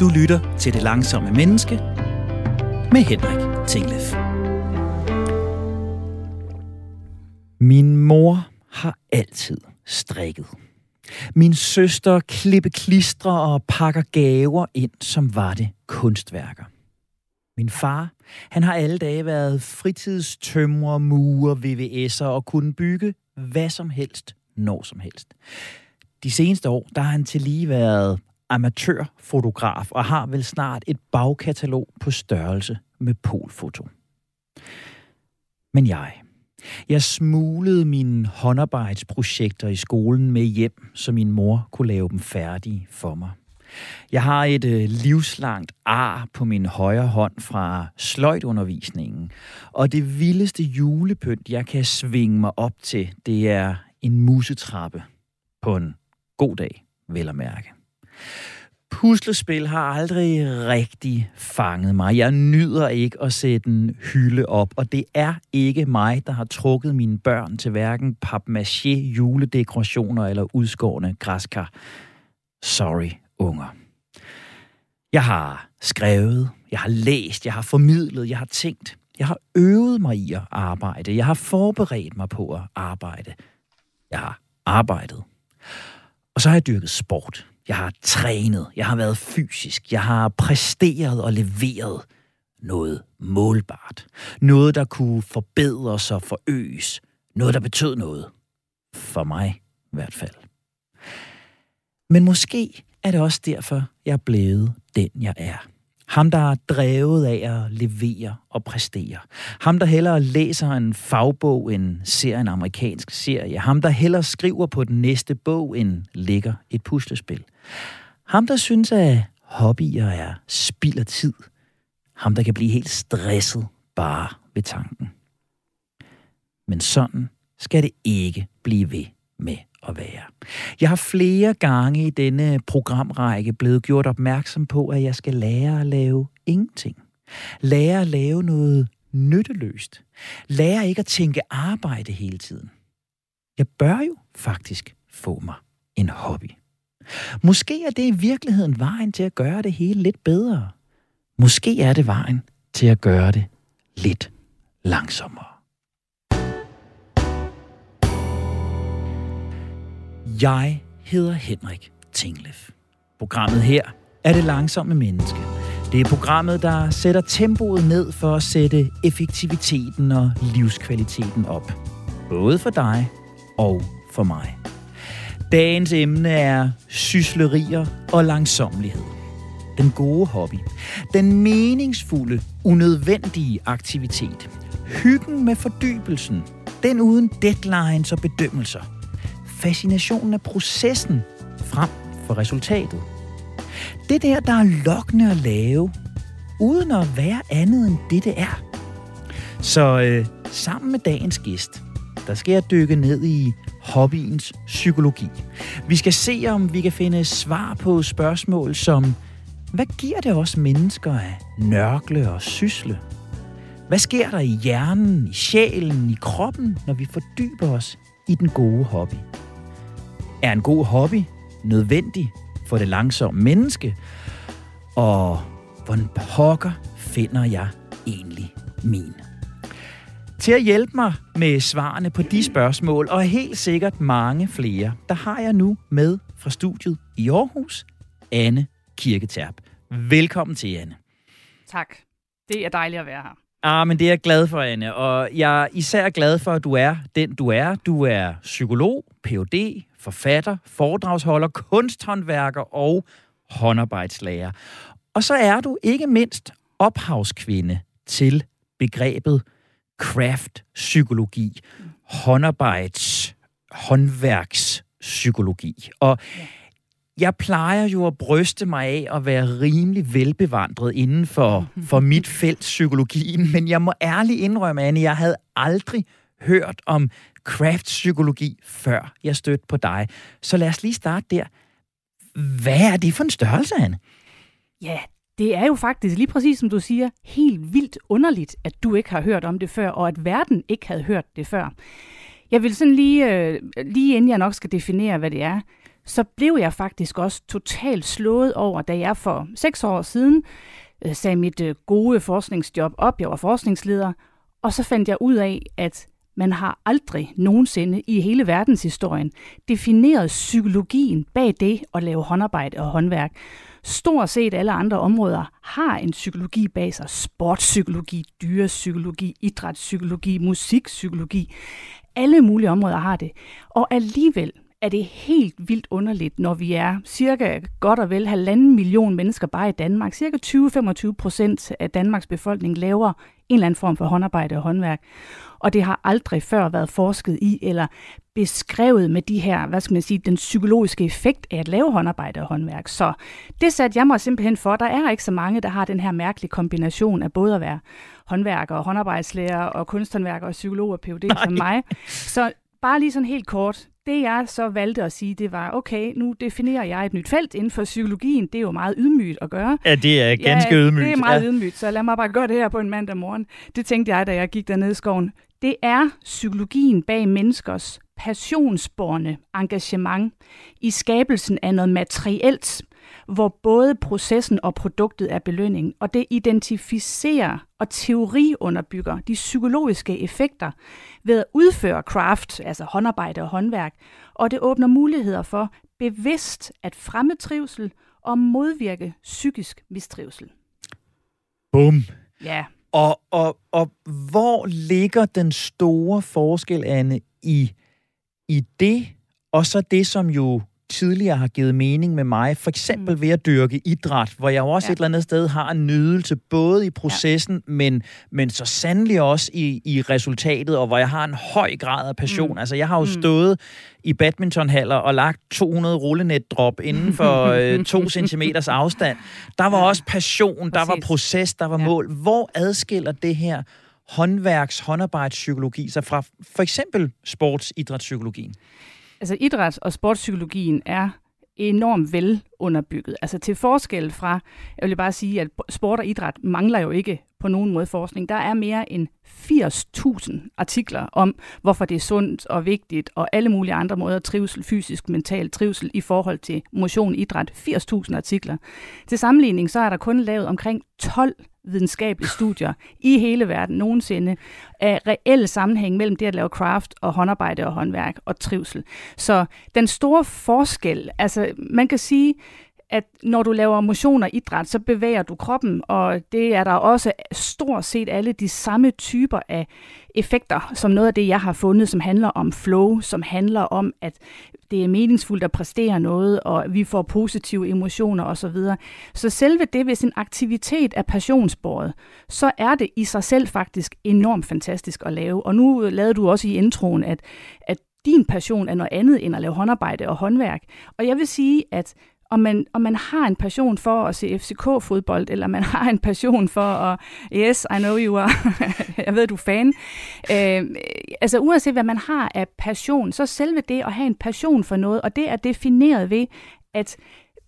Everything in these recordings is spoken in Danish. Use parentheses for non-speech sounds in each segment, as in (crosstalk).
Du lytter til Det Langsomme Menneske med Henrik Tinglef. Min mor har altid strikket. Min søster klippe klistre og pakker gaver ind, som var det kunstværker. Min far, han har alle dage været fritidstømrer, murer, VVS'er og kunne bygge hvad som helst, når som helst. De seneste år, der har han til lige været amatørfotograf og har vel snart et bagkatalog på størrelse med polfoto. Men jeg, jeg smuglede mine håndarbejdsprojekter i skolen med hjem, så min mor kunne lave dem færdige for mig. Jeg har et øh, livslangt ar på min højre hånd fra sløjtundervisningen, og det vildeste julepynt, jeg kan svinge mig op til, det er en musetrappe på en god dag, vel at mærke. Puslespil har aldrig rigtig fanget mig. Jeg nyder ikke at sætte en hylde op, og det er ikke mig, der har trukket mine børn til hverken papmaché, juledekorationer eller udskårende græskar. Sorry, unger. Jeg har skrevet, jeg har læst, jeg har formidlet, jeg har tænkt. Jeg har øvet mig i at arbejde. Jeg har forberedt mig på at arbejde. Jeg har arbejdet. Og så har jeg dyrket sport. Jeg har trænet. Jeg har været fysisk. Jeg har præsteret og leveret noget målbart. Noget, der kunne forbedres og forøges. Noget, der betød noget. For mig i hvert fald. Men måske er det også derfor, jeg er blevet den, jeg er. Ham, der er drevet af at levere og præstere. Ham, der hellere læser en fagbog end ser en amerikansk serie. Ham, der hellere skriver på den næste bog end lægger et puslespil. Ham, der synes, at hobbyer er spild af tid. Ham, der kan blive helt stresset bare ved tanken. Men sådan skal det ikke blive ved med at være. Jeg har flere gange i denne programrække blevet gjort opmærksom på, at jeg skal lære at lave ingenting. Lære at lave noget nytteløst. Lære ikke at tænke arbejde hele tiden. Jeg bør jo faktisk få mig en hobby. Måske er det i virkeligheden vejen til at gøre det hele lidt bedre. Måske er det vejen til at gøre det lidt langsommere. Jeg hedder Henrik Tinglef. Programmet her er det langsomme menneske. Det er programmet, der sætter tempoet ned for at sætte effektiviteten og livskvaliteten op. Både for dig og for mig. Dagens emne er syslerier og langsomlighed. Den gode hobby. Den meningsfulde, unødvendige aktivitet. Hyggen med fordybelsen. Den uden deadlines og bedømmelser – fascinationen af processen frem for resultatet. Det der, der er lokkende at lave, uden at være andet end det, det er. Så øh, sammen med dagens gæst, der skal jeg dykke ned i hobbyens psykologi. Vi skal se, om vi kan finde svar på spørgsmål som, hvad giver det os mennesker at nørkle og sysle? Hvad sker der i hjernen, i sjælen, i kroppen, når vi fordyber os i den gode hobby? Er en god hobby nødvendig for det langsomme menneske? Og hvordan pokker finder jeg egentlig min? Til at hjælpe mig med svarene på de spørgsmål, og helt sikkert mange flere, der har jeg nu med fra studiet i Aarhus, Anne Kirketerp. Velkommen til, Anne. Tak. Det er dejligt at være her. Ah, men det er jeg glad for, Anne. Og jeg er især glad for, at du er den, du er. Du er psykolog, Ph.D., forfatter, foredragsholder, kunsthåndværker og håndarbejdslærer. Og så er du ikke mindst ophavskvinde til begrebet craft-psykologi, håndarbejds, håndværkspsykologi. Og jeg plejer jo at bryste mig af at være rimelig velbevandret inden for, for mit felt psykologien, men jeg må ærligt indrømme, Anne, jeg havde aldrig hørt om craftpsykologi, før jeg stødte på dig. Så lad os lige starte der. Hvad er det for en størrelse, Anne? Ja, det er jo faktisk lige præcis som du siger, helt vildt underligt, at du ikke har hørt om det før, og at verden ikke havde hørt det før. Jeg vil sådan lige, øh, lige inden jeg nok skal definere, hvad det er, så blev jeg faktisk også totalt slået over, da jeg for seks år siden øh, sagde mit øh, gode forskningsjob op. Jeg var forskningsleder, og så fandt jeg ud af, at man har aldrig nogensinde i hele verdenshistorien defineret psykologien bag det at lave håndarbejde og håndværk. Stort set alle andre områder har en psykologi bag sig. Sportspsykologi, dyrepsykologi, idrætspsykologi, musikpsykologi. Alle mulige områder har det. Og alligevel er det helt vildt underligt, når vi er cirka godt og vel halvanden million mennesker bare i Danmark. Cirka 20-25 procent af Danmarks befolkning laver en eller anden form for håndarbejde og håndværk. Og det har aldrig før været forsket i eller beskrevet med de her, hvad skal man sige, den psykologiske effekt af at lave håndarbejde og håndværk. Så det satte jeg mig simpelthen for. Der er ikke så mange, der har den her mærkelige kombination af både at være håndværker og håndarbejdslærer og kunsthåndværker og psykolog og PhD som mig. Så bare lige sådan helt kort, det jeg så valgte at sige, det var, okay, nu definerer jeg et nyt felt inden for psykologien. Det er jo meget ydmygt at gøre. Ja, det er ganske ja, ydmygt. det er meget ja. ydmygt, så lad mig bare gøre det her på en mandag morgen. Det tænkte jeg, da jeg gik dernede i skoven. Det er psykologien bag menneskers passionsborne engagement i skabelsen af noget materielt, hvor både processen og produktet er belønning, og det identificerer og teoriunderbygger de psykologiske effekter ved at udføre craft, altså håndarbejde og håndværk, og det åbner muligheder for bevidst at fremme trivsel og modvirke psykisk mistrivsel. Bum. Ja. Og, og, og hvor ligger den store forskel, Anne, i, i det, og så det, som jo tidligere har givet mening med mig, for eksempel mm. ved at dyrke idræt, hvor jeg jo også ja. et eller andet sted har en nydelse, både i processen, ja. men, men så sandelig også i, i resultatet, og hvor jeg har en høj grad af passion. Mm. Altså, jeg har jo mm. stået i badmintonhaller og lagt 200 rullenetdrop inden for øh, to (laughs) centimeters afstand. Der var ja. også passion, der Præcis. var proces, der var ja. mål. Hvor adskiller det her håndværks, håndarbejdspsykologi sig fra for eksempel sportsidrætspsykologien? Altså idræts- og sportspsykologien er enormt vel underbygget. Altså til forskel fra, jeg vil bare sige, at sport og idræt mangler jo ikke på nogen måde forskning. Der er mere end 80.000 artikler om, hvorfor det er sundt og vigtigt, og alle mulige andre måder trivsel, fysisk, mental trivsel i forhold til motion, idræt. 80.000 artikler. Til sammenligning så er der kun lavet omkring 12 videnskabelige studier i hele verden nogensinde af reelle sammenhæng mellem det at lave craft og håndarbejde og håndværk og trivsel. Så den store forskel, altså man kan sige, at når du laver motion og idræt, så bevæger du kroppen, og det er der også stort set alle de samme typer af effekter, som noget af det, jeg har fundet, som handler om flow, som handler om, at det er meningsfuldt at præstere noget, og vi får positive emotioner osv. Så selve det, hvis en aktivitet er passionsbordet, så er det i sig selv faktisk enormt fantastisk at lave. Og nu lavede du også i introen, at, at din passion er noget andet end at lave håndarbejde og håndværk. Og jeg vil sige, at om man, om man har en passion for at se FCK-fodbold, eller man har en passion for at, yes, I know you are, (laughs) jeg ved, du er fan. Øh, altså uanset hvad man har af passion, så selve det at have en passion for noget, og det er defineret ved, at,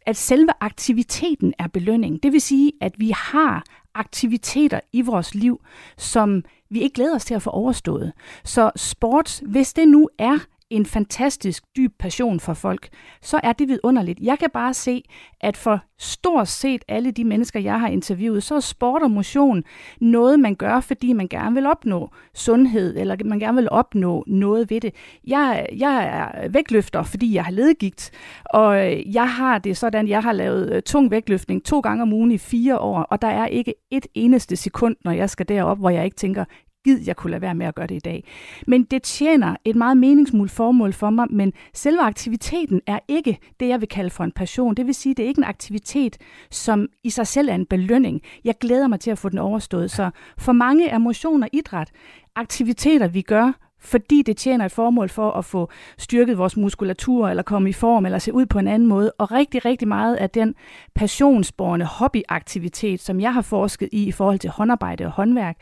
at selve aktiviteten er belønning. Det vil sige, at vi har aktiviteter i vores liv, som vi ikke glæder os til at få overstået. Så sport, hvis det nu er en fantastisk dyb passion for folk, så er det vidunderligt. Jeg kan bare se, at for stort set alle de mennesker, jeg har interviewet, så er sport og motion noget, man gør, fordi man gerne vil opnå sundhed, eller man gerne vil opnå noget ved det. Jeg, jeg er vægtløfter, fordi jeg har ledegigt, og jeg har det sådan, jeg har lavet øh, tung vægtløftning to gange om ugen i fire år, og der er ikke et eneste sekund, når jeg skal derop, hvor jeg ikke tænker, gid jeg kunne lade være med at gøre det i dag. Men det tjener et meget meningsfuldt formål for mig, men selve aktiviteten er ikke det, jeg vil kalde for en passion. Det vil sige, det er ikke en aktivitet, som i sig selv er en belønning. Jeg glæder mig til at få den overstået. Så for mange er motion og idræt aktiviteter, vi gør fordi det tjener et formål for at få styrket vores muskulatur, eller komme i form, eller se ud på en anden måde. Og rigtig, rigtig meget af den passionsborne hobbyaktivitet, som jeg har forsket i i forhold til håndarbejde og håndværk,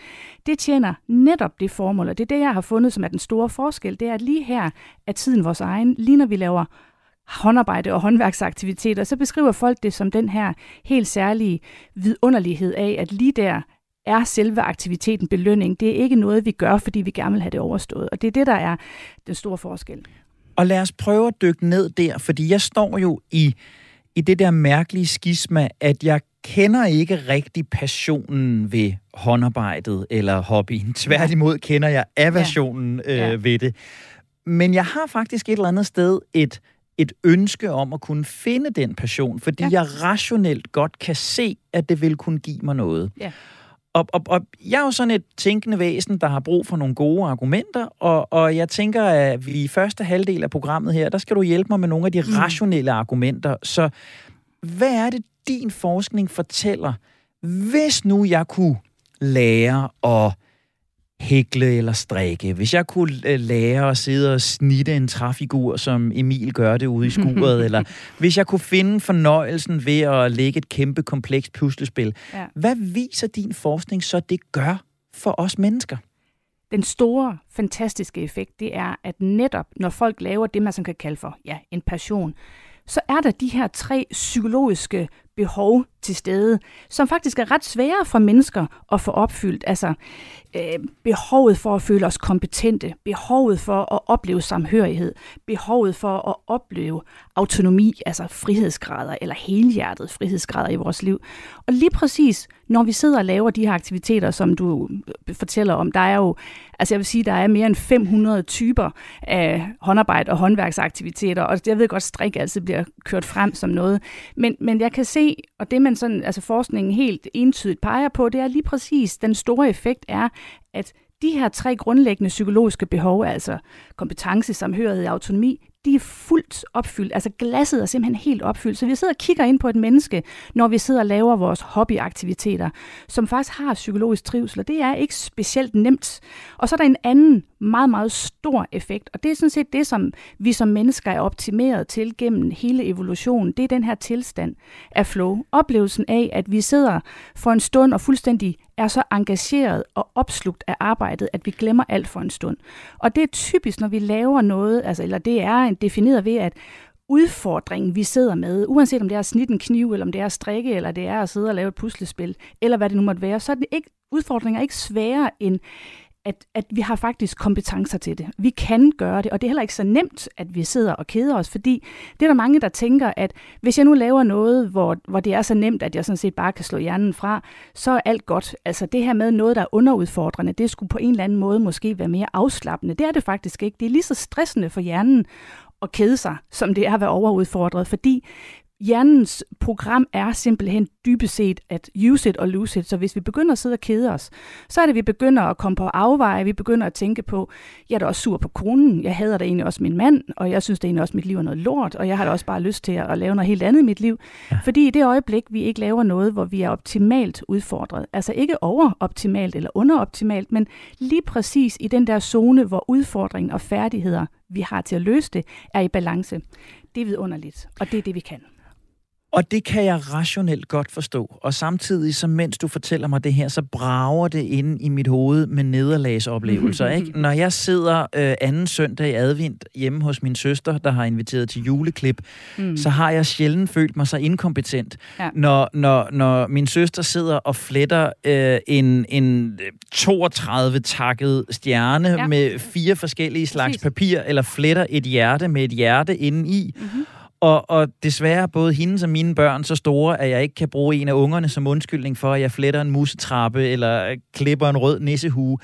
det tjener netop det formål, og det er det, jeg har fundet, som er den store forskel. Det er, at lige her er tiden vores egen. Lige når vi laver håndarbejde og håndværksaktiviteter, så beskriver folk det som den her helt særlige vidunderlighed af, at lige der er selve aktiviteten belønning. Det er ikke noget, vi gør, fordi vi gerne vil have det overstået. Og det er det, der er den store forskel. Og lad os prøve at dykke ned der, fordi jeg står jo i, i det der mærkelige skisma, at jeg kender ikke rigtig passionen ved håndarbejdet eller hobbyen. Tværtimod kender jeg aversionen ja. øh, ved det. Men jeg har faktisk et eller andet sted et, et ønske om at kunne finde den passion, fordi ja. jeg rationelt godt kan se, at det vil kunne give mig noget. Ja. Og, og, og jeg er jo sådan et tænkende væsen, der har brug for nogle gode argumenter, og, og jeg tænker, at vi i første halvdel af programmet her, der skal du hjælpe mig med nogle af de mm. rationelle argumenter. Så hvad er det, din forskning fortæller, hvis nu jeg kunne lære at hækle eller strikke, hvis jeg kunne øh, lære at sidde og snitte en træfigur, som Emil gør det ude i skuret, (laughs) eller hvis jeg kunne finde fornøjelsen ved at lægge et kæmpe komplekst puslespil, ja. hvad viser din forskning så, det gør for os mennesker? Den store, fantastiske effekt, det er, at netop når folk laver det, man som kan kalde for ja, en passion, så er der de her tre psykologiske behov til stede, som faktisk er ret svære for mennesker at få opfyldt. Altså øh, behovet for at føle os kompetente, behovet for at opleve samhørighed, behovet for at opleve autonomi, altså frihedsgrader eller helhjertet frihedsgrader i vores liv. Og lige præcis, når vi sidder og laver de her aktiviteter, som du øh, fortæller om, der er jo, altså jeg vil sige, der er mere end 500 typer af håndarbejde og håndværksaktiviteter, og jeg ved godt, strik altid bliver kørt frem som noget, men, men jeg kan se, og det man sådan, altså forskningen helt entydigt peger på, det er lige præcis, den store effekt er, at de her tre grundlæggende psykologiske behov, altså kompetence, samhørighed og autonomi, de er fuldt opfyldt. Altså glasset er simpelthen helt opfyldt. Så vi sidder og kigger ind på et menneske, når vi sidder og laver vores hobbyaktiviteter, som faktisk har psykologisk trivsel, og det er ikke specielt nemt. Og så er der en anden meget, meget stor effekt, og det er sådan set det, som vi som mennesker er optimeret til gennem hele evolutionen. Det er den her tilstand af flow. Oplevelsen af, at vi sidder for en stund og fuldstændig er så engageret og opslugt af arbejdet, at vi glemmer alt for en stund. Og det er typisk, når vi laver noget, altså, eller det er defineret ved, at udfordringen, vi sidder med, uanset om det er at snitte en kniv, eller om det er at strikke, eller det er at sidde og lave et puslespil, eller hvad det nu måtte være, så er det ikke, udfordringen er ikke sværere end, at, at vi har faktisk kompetencer til det. Vi kan gøre det, og det er heller ikke så nemt, at vi sidder og keder os, fordi det er der mange, der tænker, at hvis jeg nu laver noget, hvor, hvor det er så nemt, at jeg sådan set bare kan slå hjernen fra, så er alt godt. Altså det her med noget, der er underudfordrende, det skulle på en eller anden måde måske være mere afslappende. Det er det faktisk ikke. Det er lige så stressende for hjernen at kede sig, som det er at være overudfordret, fordi hjernens program er simpelthen dybest set at use it og lose it. Så hvis vi begynder at sidde og kede os, så er det, at vi begynder at komme på afveje. Vi begynder at tænke på, jeg er da også sur på konen. Jeg hader da egentlig også min mand, og jeg synes da egentlig også, at mit liv er noget lort, og jeg har da også bare lyst til at lave noget helt andet i mit liv. Ja. Fordi i det øjeblik, vi ikke laver noget, hvor vi er optimalt udfordret, altså ikke overoptimalt eller underoptimalt, men lige præcis i den der zone, hvor udfordringen og færdigheder, vi har til at løse det, er i balance. Det er vidunderligt, og det er det, vi kan. Og det kan jeg rationelt godt forstå. Og samtidig, så mens du fortæller mig det her, så brager det ind i mit hoved med nederlagsoplevelser. (laughs) ikke? Når jeg sidder øh, anden søndag i advint hjemme hos min søster, der har inviteret til juleklip, mm. så har jeg sjældent følt mig så inkompetent. Ja. Når, når, når min søster sidder og fletter øh, en, en 32-takket stjerne ja. med fire forskellige slags Præcis. papir, eller fletter et hjerte med et hjerte indeni, mm-hmm og, og desværre både hende og mine børn så store, at jeg ikke kan bruge en af ungerne som undskyldning for, at jeg fletter en musetrappe eller klipper en rød nissehue.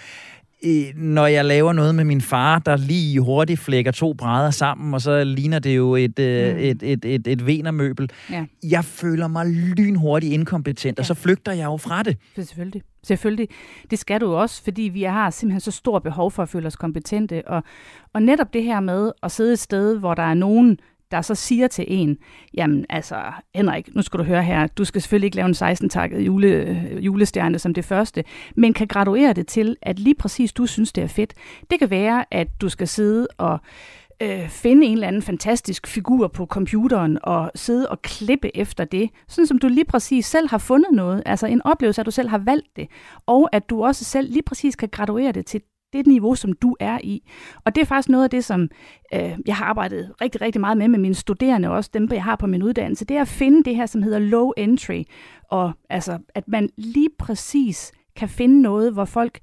Når jeg laver noget med min far, der lige hurtigt flækker to brædder sammen, og så ligner det jo et, øh, mm. et, et, et, et venermøbel. Ja. Jeg føler mig lynhurtigt inkompetent, ja. og så flygter jeg jo fra det. Selvfølgelig. Selvfølgelig. Det skal du også, fordi vi har simpelthen så stort behov for at føle os kompetente. Og, og netop det her med at sidde et sted, hvor der er nogen, der så siger til en, jamen altså, Henrik, nu skal du høre her, du skal selvfølgelig ikke lave en 16-takket jule, julestjerne som det første, men kan graduere det til, at lige præcis du synes, det er fedt. Det kan være, at du skal sidde og øh, finde en eller anden fantastisk figur på computeren og sidde og klippe efter det, sådan som du lige præcis selv har fundet noget, altså en oplevelse, at du selv har valgt det, og at du også selv lige præcis kan graduere det til det niveau, som du er i. Og det er faktisk noget af det, som øh, jeg har arbejdet rigtig, rigtig meget med med mine studerende, også dem, jeg har på min uddannelse, det er at finde det her, som hedder low entry, og altså, at man lige præcis kan finde noget, hvor folk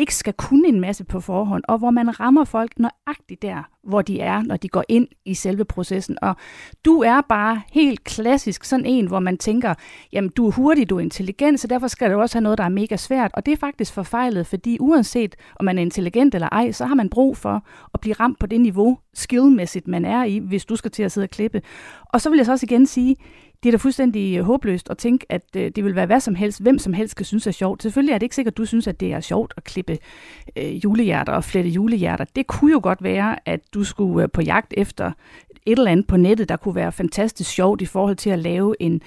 ikke skal kunne en masse på forhånd, og hvor man rammer folk nøjagtigt der, hvor de er, når de går ind i selve processen. Og du er bare helt klassisk sådan en, hvor man tænker, jamen du er hurtig, du er intelligent, så derfor skal du også have noget, der er mega svært. Og det er faktisk forfejlet, fordi uanset om man er intelligent eller ej, så har man brug for at blive ramt på det niveau, skillmæssigt man er i, hvis du skal til at sidde og klippe. Og så vil jeg så også igen sige, det er da fuldstændig øh, håbløst at tænke, at øh, det vil være hvad som helst, hvem som helst skal synes er sjovt. Selvfølgelig er det ikke sikkert, at du synes, at det er sjovt at klippe øh, julehjerter og flette julehjerter. Det kunne jo godt være, at du skulle øh, på jagt efter et eller andet på nettet, der kunne være fantastisk sjovt i forhold til at lave en,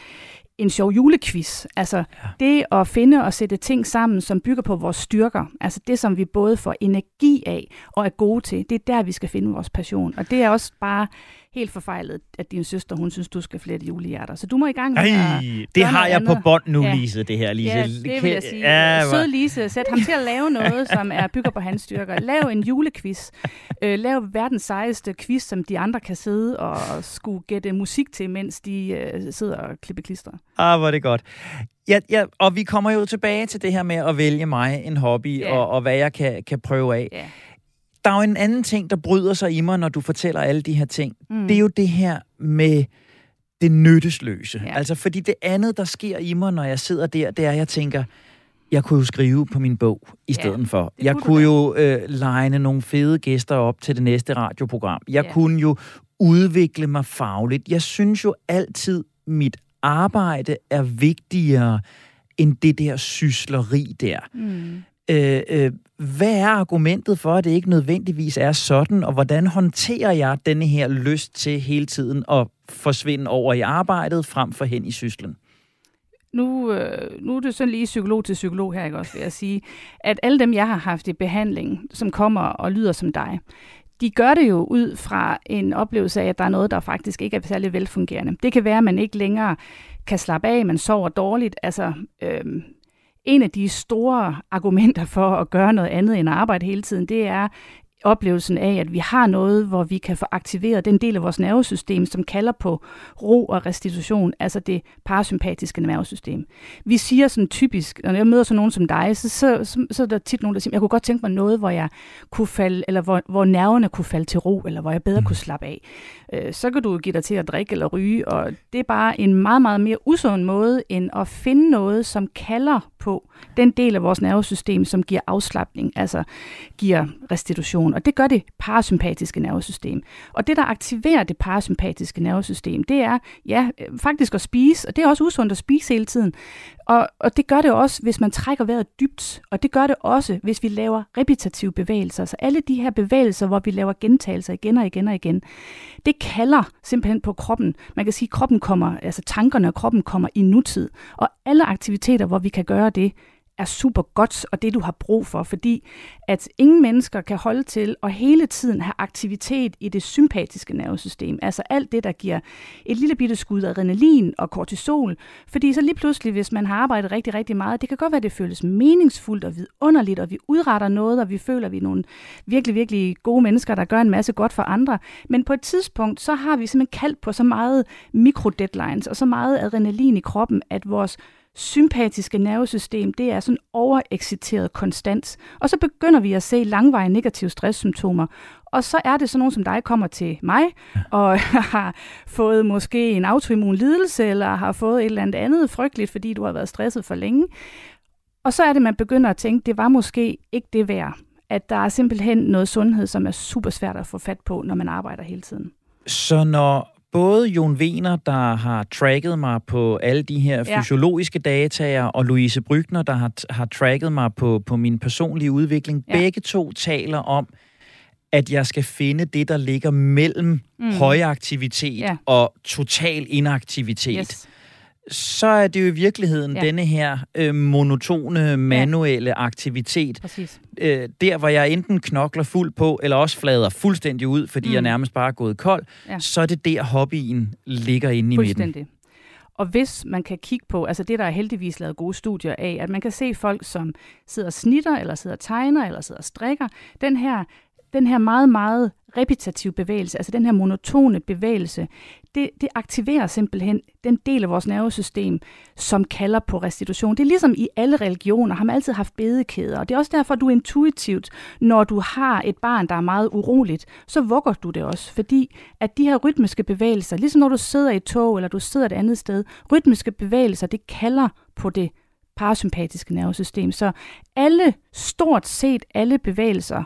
en sjov julequiz. Altså ja. det at finde og sætte ting sammen, som bygger på vores styrker. Altså det, som vi både får energi af og er gode til. Det er der, vi skal finde vores passion. Og det er også bare helt forfejlet, at din søster, hun synes, du skal flette julehjerter. Så du må i gang med Ej, at det har jeg andet. på bånd nu, ja. Lise, det her, Lise. Ja, det vil jeg sige. Ja, Sød Lise, sæt ham til at lave noget, som er bygger på hans styrker. Lav en julequiz. Øh, lav verdens sejeste quiz, som de andre kan sidde og skulle gætte musik til, mens de øh, sidder og klipper klister. Ah, hvor er det godt. Ja, ja, og vi kommer jo tilbage til det her med at vælge mig en hobby, ja. og, og hvad jeg kan, kan prøve af. Ja der er jo en anden ting, der bryder sig i mig, når du fortæller alle de her ting. Mm. Det er jo det her med det nyttesløse. Ja. Altså, fordi det andet, der sker i mig, når jeg sidder der, det er, at jeg tænker, jeg kunne jo skrive på min bog i stedet ja, for. Jeg kunne jo øh, legne nogle fede gæster op til det næste radioprogram. Jeg ja. kunne jo udvikle mig fagligt. Jeg synes jo altid, mit arbejde er vigtigere end det der sysleri der. Mm. Øh, øh, hvad er argumentet for, at det ikke nødvendigvis er sådan, og hvordan håndterer jeg denne her lyst til hele tiden at forsvinde over i arbejdet, frem for hen i syslen? nu, øh, nu er det sådan lige psykolog til psykolog her, ikke også, vil jeg sige, at alle dem, jeg har haft i behandling, som kommer og lyder som dig, de gør det jo ud fra en oplevelse af, at der er noget, der faktisk ikke er særlig velfungerende. Det kan være, at man ikke længere kan slappe af, man sover dårligt. Altså, øhm, en af de store argumenter for at gøre noget andet end at arbejde hele tiden, det er oplevelsen af, at vi har noget, hvor vi kan få aktiveret den del af vores nervesystem, som kalder på ro og restitution, altså det parasympatiske nervesystem. Vi siger sådan typisk, når jeg møder sådan nogen som dig, så, så, så, så er der tit nogen, der siger, jeg kunne godt tænke mig noget, hvor jeg kunne falde, eller hvor, hvor nerverne kunne falde til ro, eller hvor jeg bedre mm. kunne slappe af. Øh, så kan du give dig til at drikke eller ryge, og det er bare en meget, meget mere usund måde, end at finde noget, som kalder på den del af vores nervesystem, som giver afslappning, altså giver restitution. Og det gør det parasympatiske nervesystem. Og det, der aktiverer det parasympatiske nervesystem, det er ja, øh, faktisk at spise, og det er også usundt at spise hele tiden. Og, og det gør det også, hvis man trækker vejret dybt, og det gør det også, hvis vi laver repetitive bevægelser. Så alle de her bevægelser, hvor vi laver gentagelser igen og igen og igen, det kalder simpelthen på kroppen. Man kan sige, at kroppen kommer, altså tankerne og kroppen kommer i nutid. Og alle aktiviteter, hvor vi kan gøre det, er super godt, og det du har brug for, fordi at ingen mennesker kan holde til at hele tiden have aktivitet i det sympatiske nervesystem, altså alt det, der giver et lille bitte skud adrenalin og kortisol, fordi så lige pludselig, hvis man har arbejdet rigtig, rigtig meget, det kan godt være, at det føles meningsfuldt og vidunderligt, og vi udretter noget, og vi føler, at vi er nogle virkelig, virkelig gode mennesker, der gør en masse godt for andre, men på et tidspunkt, så har vi simpelthen kaldt på så meget mikrodeadlines og så meget adrenalin i kroppen, at vores sympatiske nervesystem, det er sådan overexciteret konstant. Og så begynder vi at se langvarige negative stresssymptomer. Og så er det sådan nogen som dig kommer til mig, og (laughs) har fået måske en autoimmun lidelse, eller har fået et eller andet andet frygteligt, fordi du har været stresset for længe. Og så er det, man begynder at tænke, det var måske ikke det værd. At der er simpelthen noget sundhed, som er super svært at få fat på, når man arbejder hele tiden. Så når både Jon Wiener, der har tracket mig på alle de her ja. fysiologiske dataer, og Louise Brygner, der har, har tracket mig på, på min personlige udvikling, ja. begge to taler om, at jeg skal finde det, der ligger mellem mm. højaktivitet ja. og total inaktivitet. Yes så er det jo i virkeligheden ja. denne her øh, monotone, manuelle ja. aktivitet. Præcis. Øh, der, hvor jeg enten knokler fuld på, eller også flader fuldstændig ud, fordi mm. jeg nærmest bare er gået kold, ja. så er det der, hobbyen ligger inde i midten. Og hvis man kan kigge på, altså det der er heldigvis lavet gode studier af, at man kan se folk, som sidder og snitter, eller sidder og tegner, eller sidder og strikker, den her den her meget, meget repetitiv bevægelse, altså den her monotone bevægelse, det, det aktiverer simpelthen den del af vores nervesystem, som kalder på restitution. Det er ligesom i alle religioner, har man altid haft bedekæder, og det er også derfor, du intuitivt, når du har et barn, der er meget uroligt, så vugger du det også, fordi at de her rytmiske bevægelser, ligesom når du sidder i et tog, eller du sidder et andet sted, rytmiske bevægelser, det kalder på det parasympatiske nervesystem. Så alle, stort set alle bevægelser,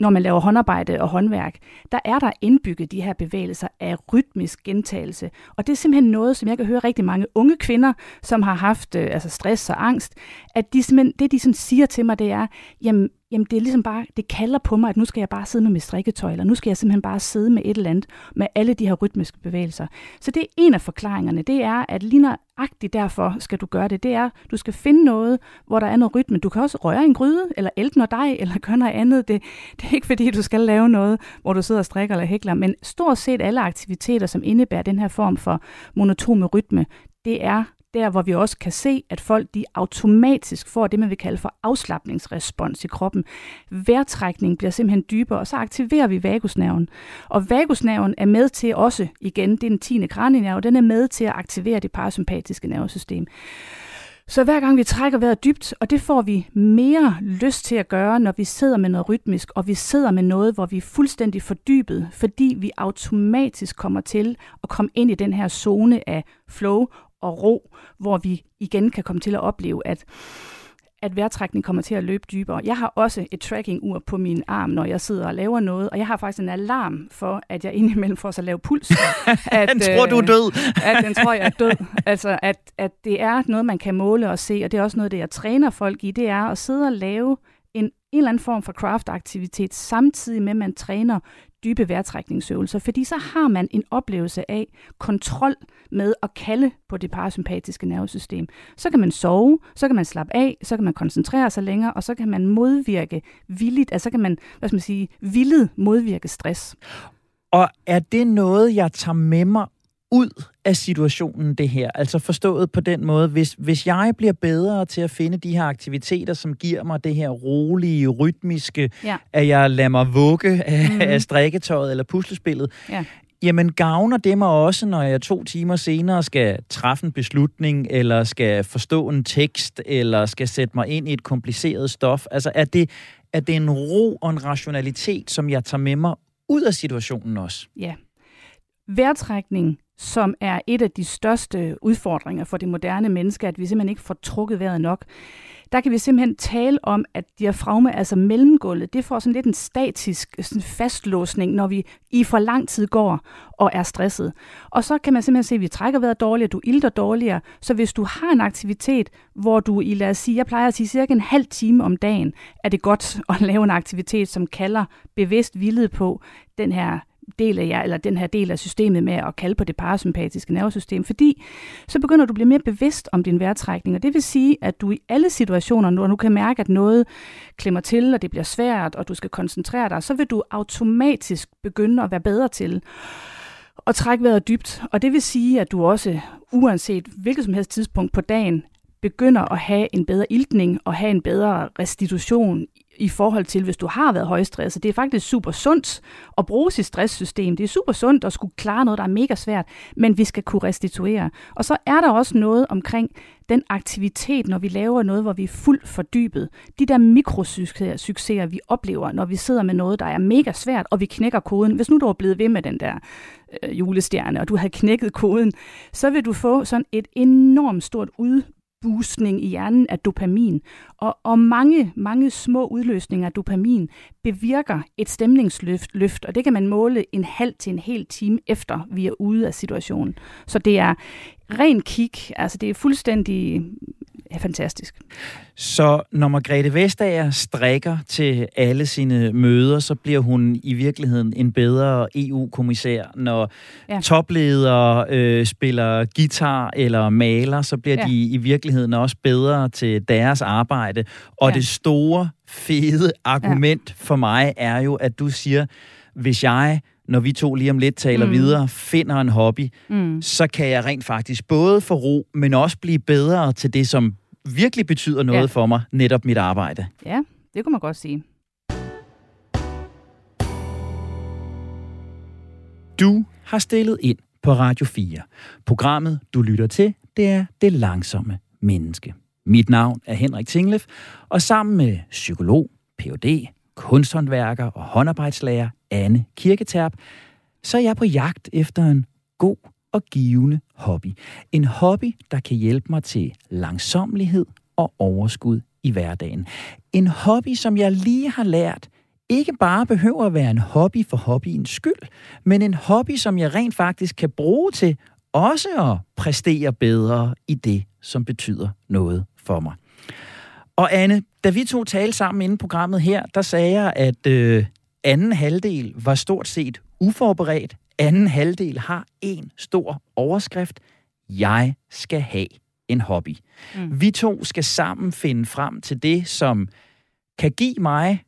når man laver håndarbejde og håndværk, der er der indbygget de her bevægelser af rytmisk gentagelse. Og det er simpelthen noget, som jeg kan høre rigtig mange unge kvinder, som har haft øh, altså stress og angst, at de simpelthen, det de sådan siger til mig, det er, jamen jamen det er ligesom bare, det kalder på mig, at nu skal jeg bare sidde med mit strikketøj, eller nu skal jeg simpelthen bare sidde med et eller andet, med alle de her rytmiske bevægelser. Så det er en af forklaringerne, det er, at lige nøjagtigt derfor skal du gøre det, det er, du skal finde noget, hvor der er noget rytme. Du kan også røre en gryde, eller ælte noget dej, eller gøre noget andet. Det, det er ikke fordi, du skal lave noget, hvor du sidder og strikker eller hækler, men stort set alle aktiviteter, som indebærer den her form for monotone rytme, det er der hvor vi også kan se, at folk de automatisk får det, man vil kalde for afslappningsrespons i kroppen. Vejrtrækning bliver simpelthen dybere, og så aktiverer vi vagusnerven. Og vagusnerven er med til også, igen, det er den 10. kranienerve, den er med til at aktivere det parasympatiske nervesystem. Så hver gang vi trækker vejret dybt, og det får vi mere lyst til at gøre, når vi sidder med noget rytmisk, og vi sidder med noget, hvor vi er fuldstændig fordybet, fordi vi automatisk kommer til at komme ind i den her zone af flow og ro, hvor vi igen kan komme til at opleve, at at vejrtrækning kommer til at løbe dybere. Jeg har også et tracking-ur på min arm, når jeg sidder og laver noget, og jeg har faktisk en alarm for, at jeg indimellem får så lav puls. (laughs) at, den tror, du er død. (laughs) at den tror, jeg er død. Altså, at, at det er noget, man kan måle og se, og det er også noget, det jeg træner folk i, det er at sidde og lave en, en eller anden form for craft-aktivitet, samtidig med, at man træner dybe vejrtrækningsøvelser, fordi så har man en oplevelse af kontrol med at kalde på det parasympatiske nervesystem. Så kan man sove, så kan man slappe af, så kan man koncentrere sig længere, og så kan man modvirke villigt, altså så kan man, hvad skal man sige, villigt modvirke stress. Og er det noget, jeg tager med mig ud af situationen, det her? Altså forstået på den måde, hvis, hvis jeg bliver bedre til at finde de her aktiviteter, som giver mig det her rolige, rytmiske, ja. at jeg lader mig vugge af, mm. af strikketøjet eller puslespillet, ja. jamen gavner det mig også, når jeg to timer senere skal træffe en beslutning, eller skal forstå en tekst, eller skal sætte mig ind i et kompliceret stof? Altså er det, er det en ro og en rationalitet, som jeg tager med mig ud af situationen også? Ja. Vejrtrækning som er et af de største udfordringer for det moderne menneske, at vi simpelthen ikke får trukket vejret nok. Der kan vi simpelthen tale om, at diafragma, altså mellemgulvet, det får sådan lidt en statisk sådan fastlåsning, når vi i for lang tid går og er stresset. Og så kan man simpelthen se, at vi trækker vejret dårligere, du ilter dårligere. Så hvis du har en aktivitet, hvor du i, lad os sige, jeg plejer at sige cirka en halv time om dagen, er det godt at lave en aktivitet, som kalder bevidst vildet på den her del af jer, eller den her del af systemet med at kalde på det parasympatiske nervesystem, fordi så begynder du at blive mere bevidst om din vejrtrækning, og det vil sige, at du i alle situationer, når du kan mærke, at noget klemmer til, og det bliver svært, og du skal koncentrere dig, så vil du automatisk begynde at være bedre til at trække vejret dybt, og det vil sige, at du også, uanset hvilket som helst tidspunkt på dagen, begynder at have en bedre iltning og have en bedre restitution i forhold til, hvis du har været højstresset. Det er faktisk super sundt at bruge sit stresssystem. Det er super sundt at skulle klare noget, der er mega svært, men vi skal kunne restituere. Og så er der også noget omkring den aktivitet, når vi laver noget, hvor vi er fuldt fordybet. De der mikrosucceser, vi oplever, når vi sidder med noget, der er mega svært, og vi knækker koden. Hvis nu du var blevet ved med den der øh, julestjerne, og du havde knækket koden, så vil du få sådan et enormt stort ud boostning i hjernen af dopamin. Og, og mange, mange små udløsninger af dopamin bevirker et stemningsløft, løft, og det kan man måle en halv til en hel time efter, vi er ude af situationen. Så det er ren kick, altså det er fuldstændig er fantastisk. Så når Margrethe Vestager strikker til alle sine møder, så bliver hun i virkeligheden en bedre EU-kommissær. Når ja. topledere øh, spiller guitar eller maler, så bliver ja. de i virkeligheden også bedre til deres arbejde. Og ja. det store, fede argument ja. for mig er jo, at du siger, hvis jeg når vi to lige om lidt taler mm. videre, finder en hobby, mm. så kan jeg rent faktisk både få ro, men også blive bedre til det, som virkelig betyder noget ja. for mig, netop mit arbejde. Ja, det kunne man godt sige. Du har stillet ind på Radio 4. Programmet, du lytter til, det er Det Langsomme Menneske. Mit navn er Henrik Tinglef, og sammen med psykolog, Ph.D., kunsthåndværker og håndarbejdslærer Anne Kirketerp, så er jeg på jagt efter en god og givende hobby. En hobby, der kan hjælpe mig til langsomlighed og overskud i hverdagen. En hobby, som jeg lige har lært, ikke bare behøver at være en hobby for hobbyens skyld, men en hobby, som jeg rent faktisk kan bruge til også at præstere bedre i det, som betyder noget for mig. Og Anne, da vi to talte sammen inden programmet her, der sagde jeg, at øh, anden halvdel var stort set uforberedt. Anden halvdel har en stor overskrift. Jeg skal have en hobby. Mm. Vi to skal sammen finde frem til det, som kan give mig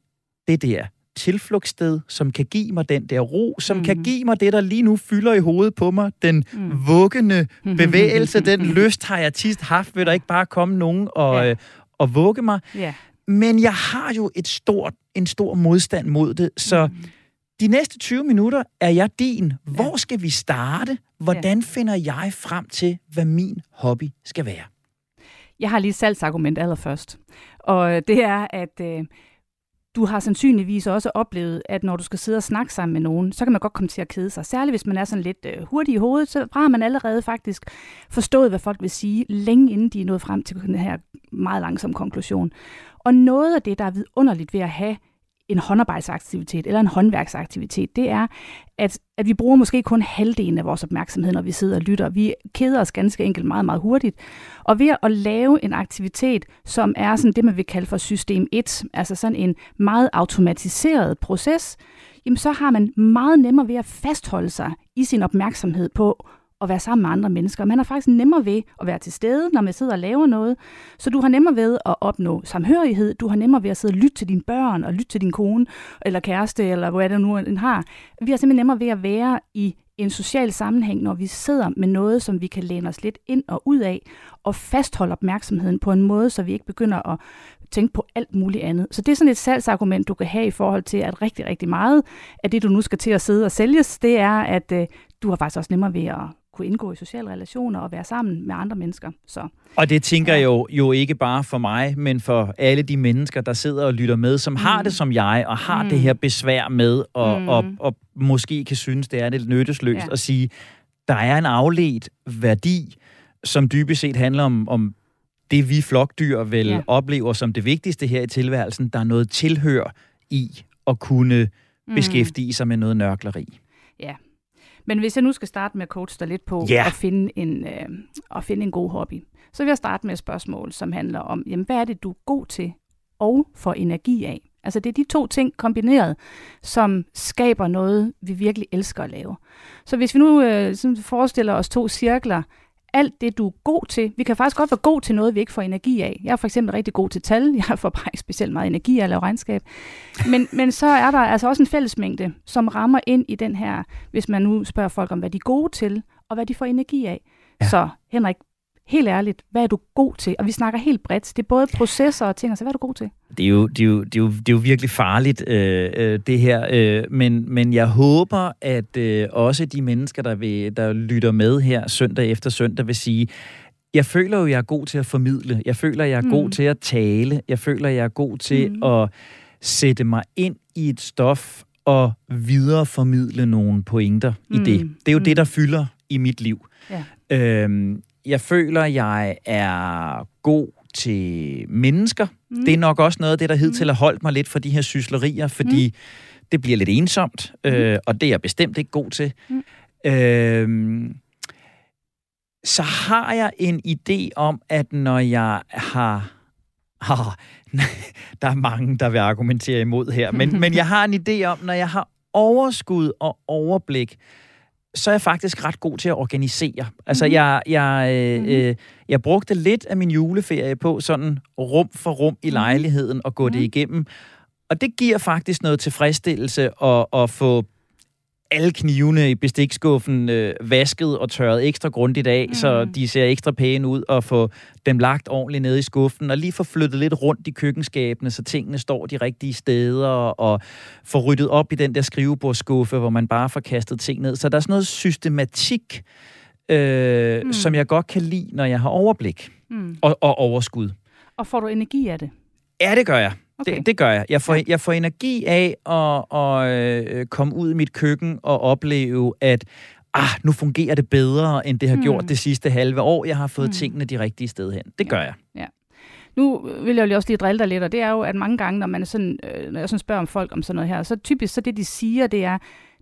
det der tilflugtssted, som kan give mig den der ro, som mm. kan give mig det, der lige nu fylder i hovedet på mig, den mm. vuggende (laughs) bevægelse, den lyst har jeg tit haft, vil der ikke bare komme nogen og, ja. øh, og vugge mig. Ja. Men jeg har jo et stort, en stor modstand mod det, så mm. de næste 20 minutter er jeg din. Hvor ja. skal vi starte? Hvordan ja. finder jeg frem til, hvad min hobby skal være? Jeg har lige et salgsargument allerførst. Og det er, at øh, du har sandsynligvis også oplevet, at når du skal sidde og snakke sammen med nogen, så kan man godt komme til at kede sig. Særligt hvis man er sådan lidt øh, hurtig i hovedet, så har man allerede faktisk forstået, hvad folk vil sige, længe inden de er nået frem til den her meget langsom konklusion. Og noget af det, der er vidunderligt ved at have en håndarbejdsaktivitet eller en håndværksaktivitet, det er, at, at vi bruger måske kun halvdelen af vores opmærksomhed, når vi sidder og lytter. Vi keder os ganske enkelt meget, meget hurtigt. Og ved at lave en aktivitet, som er sådan det, man vil kalde for system 1, altså sådan en meget automatiseret proces, jamen så har man meget nemmere ved at fastholde sig i sin opmærksomhed på at være sammen med andre mennesker. Man har faktisk nemmere ved at være til stede, når man sidder og laver noget. Så du har nemmere ved at opnå samhørighed. Du har nemmere ved at sidde og lytte til dine børn, og lytte til din kone, eller kæreste, eller hvad det nu den har. Vi har simpelthen nemmere ved at være i en social sammenhæng, når vi sidder med noget, som vi kan læne os lidt ind og ud af, og fastholde opmærksomheden på en måde, så vi ikke begynder at tænke på alt muligt andet. Så det er sådan et salgsargument, du kan have i forhold til, at rigtig, rigtig meget af det, du nu skal til at sidde og sælges, det er, at øh, du har faktisk også nemmere ved at kunne indgå i sociale relationer og være sammen med andre mennesker. Så, og det tænker jeg jo, jo ikke bare for mig, men for alle de mennesker, der sidder og lytter med, som mm. har det som jeg, og har mm. det her besvær med, og, mm. og, og måske kan synes, det er lidt nyttesløst ja. at sige, der er en afledt værdi, som dybest set handler om, om det, vi flokdyr vel ja. oplever som det vigtigste her i tilværelsen. Der er noget tilhør i at kunne mm. beskæftige sig med noget nørkleri. Ja, men hvis jeg nu skal starte med at coache dig lidt på yeah. at, finde en, øh, at finde en god hobby, så vil jeg starte med et spørgsmål, som handler om, jamen, hvad er det, du er god til og får energi af? Altså det er de to ting kombineret, som skaber noget, vi virkelig elsker at lave. Så hvis vi nu øh, forestiller os to cirkler, alt det, du er god til. Vi kan faktisk godt være god til noget, vi ikke får energi af. Jeg er for eksempel rigtig god til tal. (laughs) Jeg får bare ikke specielt meget energi af at lave regnskab. Men, men så er der altså også en fællesmængde, som rammer ind i den her, hvis man nu spørger folk om, hvad de er gode til, og hvad de får energi af. Ja. Så Henrik, helt ærligt, hvad er du god til? Og vi snakker helt bredt. Det er både processer og ting, så hvad er du god til? Det er jo, det er jo, det er jo, det er jo virkelig farligt, øh, øh, det her. Øh, men, men jeg håber, at øh, også de mennesker, der, vil, der lytter med her søndag efter søndag, vil sige, jeg føler jo, jeg er god til at formidle. Jeg føler, jeg er mm. god til at tale. Jeg føler, jeg er god til mm. at sætte mig ind i et stof og videreformidle nogle pointer mm. i det. Det er jo mm. det, der fylder i mit liv. Ja. Øhm, jeg føler, jeg er god til mennesker. Mm. Det er nok også noget af det, der hidtil mm. har holdt mig lidt for de her syslerier, fordi mm. det bliver lidt ensomt, mm. øh, og det er jeg bestemt ikke god til. Mm. Øh, så har jeg en idé om, at når jeg har... (laughs) har der er mange, der vil argumentere imod her, men, (laughs) men jeg har en idé om, når jeg har overskud og overblik, så er jeg faktisk ret god til at organisere. Altså, mm-hmm. jeg, jeg, øh, mm-hmm. øh, jeg brugte lidt af min juleferie på sådan rum for rum i mhm. lejligheden og gå mm-hmm. det mhm. igennem. Og det giver faktisk noget tilfredsstillelse at, at få alle knivene i bestikskuffen øh, vasket og tørret ekstra grundigt af, mm. så de ser ekstra pæne ud, og få dem lagt ordentligt ned i skuffen, og lige få flyttet lidt rundt i køkkenskabene, så tingene står de rigtige steder, og få ryddet op i den der skrivebordsskuffe, hvor man bare får kastet ting ned. Så der er sådan noget systematik, øh, mm. som jeg godt kan lide, når jeg har overblik mm. og, og overskud. Og får du energi af det? Ja, det gør jeg. Okay. Det, det gør jeg. Jeg får, ja. jeg får energi af at, at øh, komme ud i mit køkken og opleve, at ah, nu fungerer det bedre, end det har mm. gjort det sidste halve år. Jeg har fået mm. tingene de rigtige sted hen. Det ja. gør jeg. Ja. Nu vil jeg jo også lige drille dig lidt, og det er jo, at mange gange, når man er sådan, øh, når jeg sådan spørger om folk om sådan noget her, så typisk så det, de siger, det er,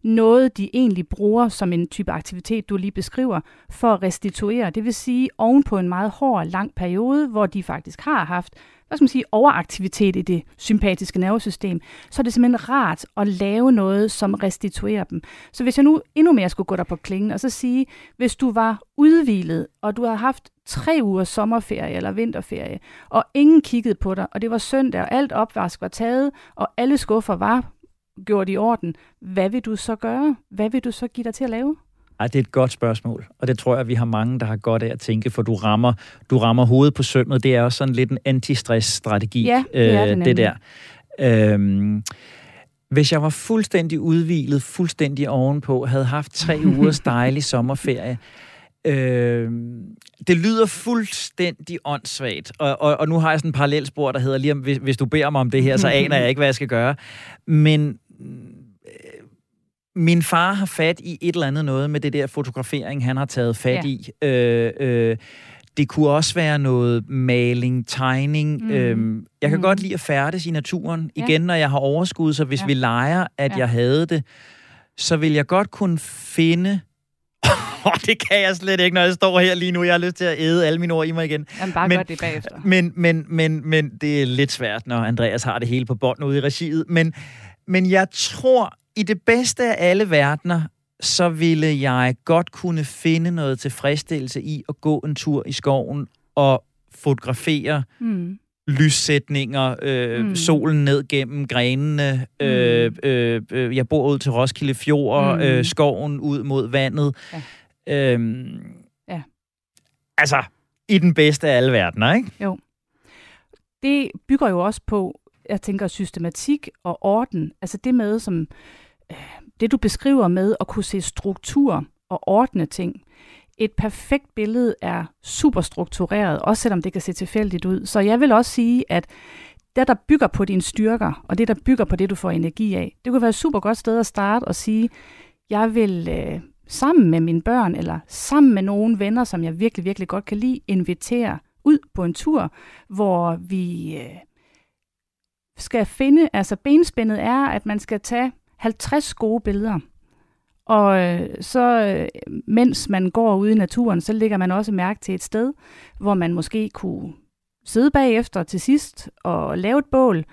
noget, de egentlig bruger som en type aktivitet, du lige beskriver, for at restituere. Det vil sige, oven på en meget hård, lang periode, hvor de faktisk har haft hvad skal man sige, overaktivitet i det sympatiske nervesystem, så er det simpelthen rart at lave noget, som restituerer dem. Så hvis jeg nu endnu mere skulle gå der på klingen, og så sige, hvis du var udvilet, og du havde haft tre uger sommerferie eller vinterferie, og ingen kiggede på dig, og det var søndag, og alt opvask var taget, og alle skuffer var gjort i orden, hvad vil du så gøre? Hvad vil du så give dig til at lave? Ej, det er et godt spørgsmål, og det tror jeg, vi har mange, der har godt af at tænke, for du rammer, du rammer hovedet på sømmet. Det er også sådan lidt en antistress-strategi, ja, det, er det, øh, det der. Øhm, hvis jeg var fuldstændig udvilet, fuldstændig ovenpå, havde haft tre (laughs) ugers dejlig sommerferie, Øh, det lyder fuldstændig åndssvagt, og, og, og nu har jeg sådan en parallelspor, der hedder lige om, hvis, hvis du beder mig om det her, så (laughs) aner jeg ikke, hvad jeg skal gøre. Men min far har fat i et eller andet noget med det der fotografering, han har taget fat ja. i. Øh, øh, det kunne også være noget maling, tegning. Mm. Øhm, jeg kan mm. godt lide at færdes i naturen. Ja. Igen, når jeg har overskud, så hvis ja. vi leger, at ja. jeg havde det, så vil jeg godt kunne finde... (laughs) det kan jeg slet ikke, når jeg står her lige nu. Jeg har lyst til at æde alle mine ord i mig igen. Jamen, bare men, gør det bagefter. Men, men, men, men det er lidt svært, når Andreas har det hele på bånd ude i regiet. Men, men jeg tror, i det bedste af alle verdener, så ville jeg godt kunne finde noget tilfredsstillelse i at gå en tur i skoven og fotografere mm. lyssætninger, øh, mm. solen ned gennem grenene. Mm. Øh, øh, øh, jeg bor ud til Roskilde Fjord, mm. øh, skoven ud mod vandet. Ja. Øhm, ja. Altså, i den bedste af alle verdener, ikke? Jo. Det bygger jo også på, jeg tænker, systematik og orden. Altså det med, som øh, det du beskriver med at kunne se struktur og ordne ting. Et perfekt billede er super struktureret, også selvom det kan se tilfældigt ud. Så jeg vil også sige, at det, der bygger på dine styrker, og det, der bygger på det, du får energi af, det kunne være et super godt sted at starte og sige, jeg vil øh, sammen med mine børn, eller sammen med nogle venner, som jeg virkelig, virkelig godt kan lide, invitere ud på en tur, hvor vi øh, skal finde, altså benspændet er, at man skal tage 50 gode billeder. Og øh, så, øh, mens man går ude i naturen, så lægger man også mærke til et sted, hvor man måske kunne sidde bagefter til sidst og lave et bål.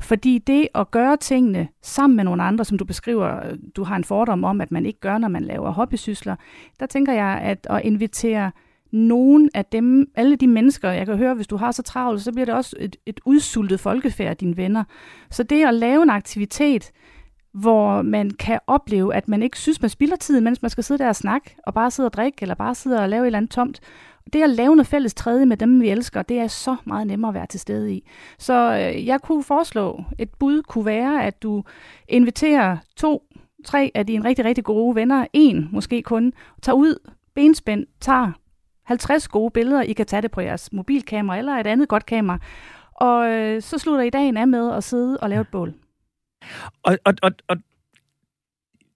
Fordi det at gøre tingene sammen med nogle andre, som du beskriver, øh, du har en fordom om, at man ikke gør, når man laver hobbysysler, der tænker jeg, at at invitere nogen af dem, alle de mennesker, jeg kan høre, hvis du har så travlt, så bliver det også et, et udsultet folkefærd af dine venner. Så det at lave en aktivitet, hvor man kan opleve, at man ikke synes, man spilder tid, mens man skal sidde der og snakke, og bare sidde og drikke, eller bare sidde og lave et eller andet tomt. Det at lave noget fælles tredje med dem, vi elsker, det er så meget nemmere at være til stede i. Så øh, jeg kunne foreslå, et bud kunne være, at du inviterer to, tre af dine rigtig, rigtig gode venner, en måske kun, tager ud, benspænd, tager 50 gode billeder. I kan tage det på jeres mobilkamera eller et andet godt kamera. Og øh, så slutter I dagen af med at sidde og lave et bål. Og, og, og, og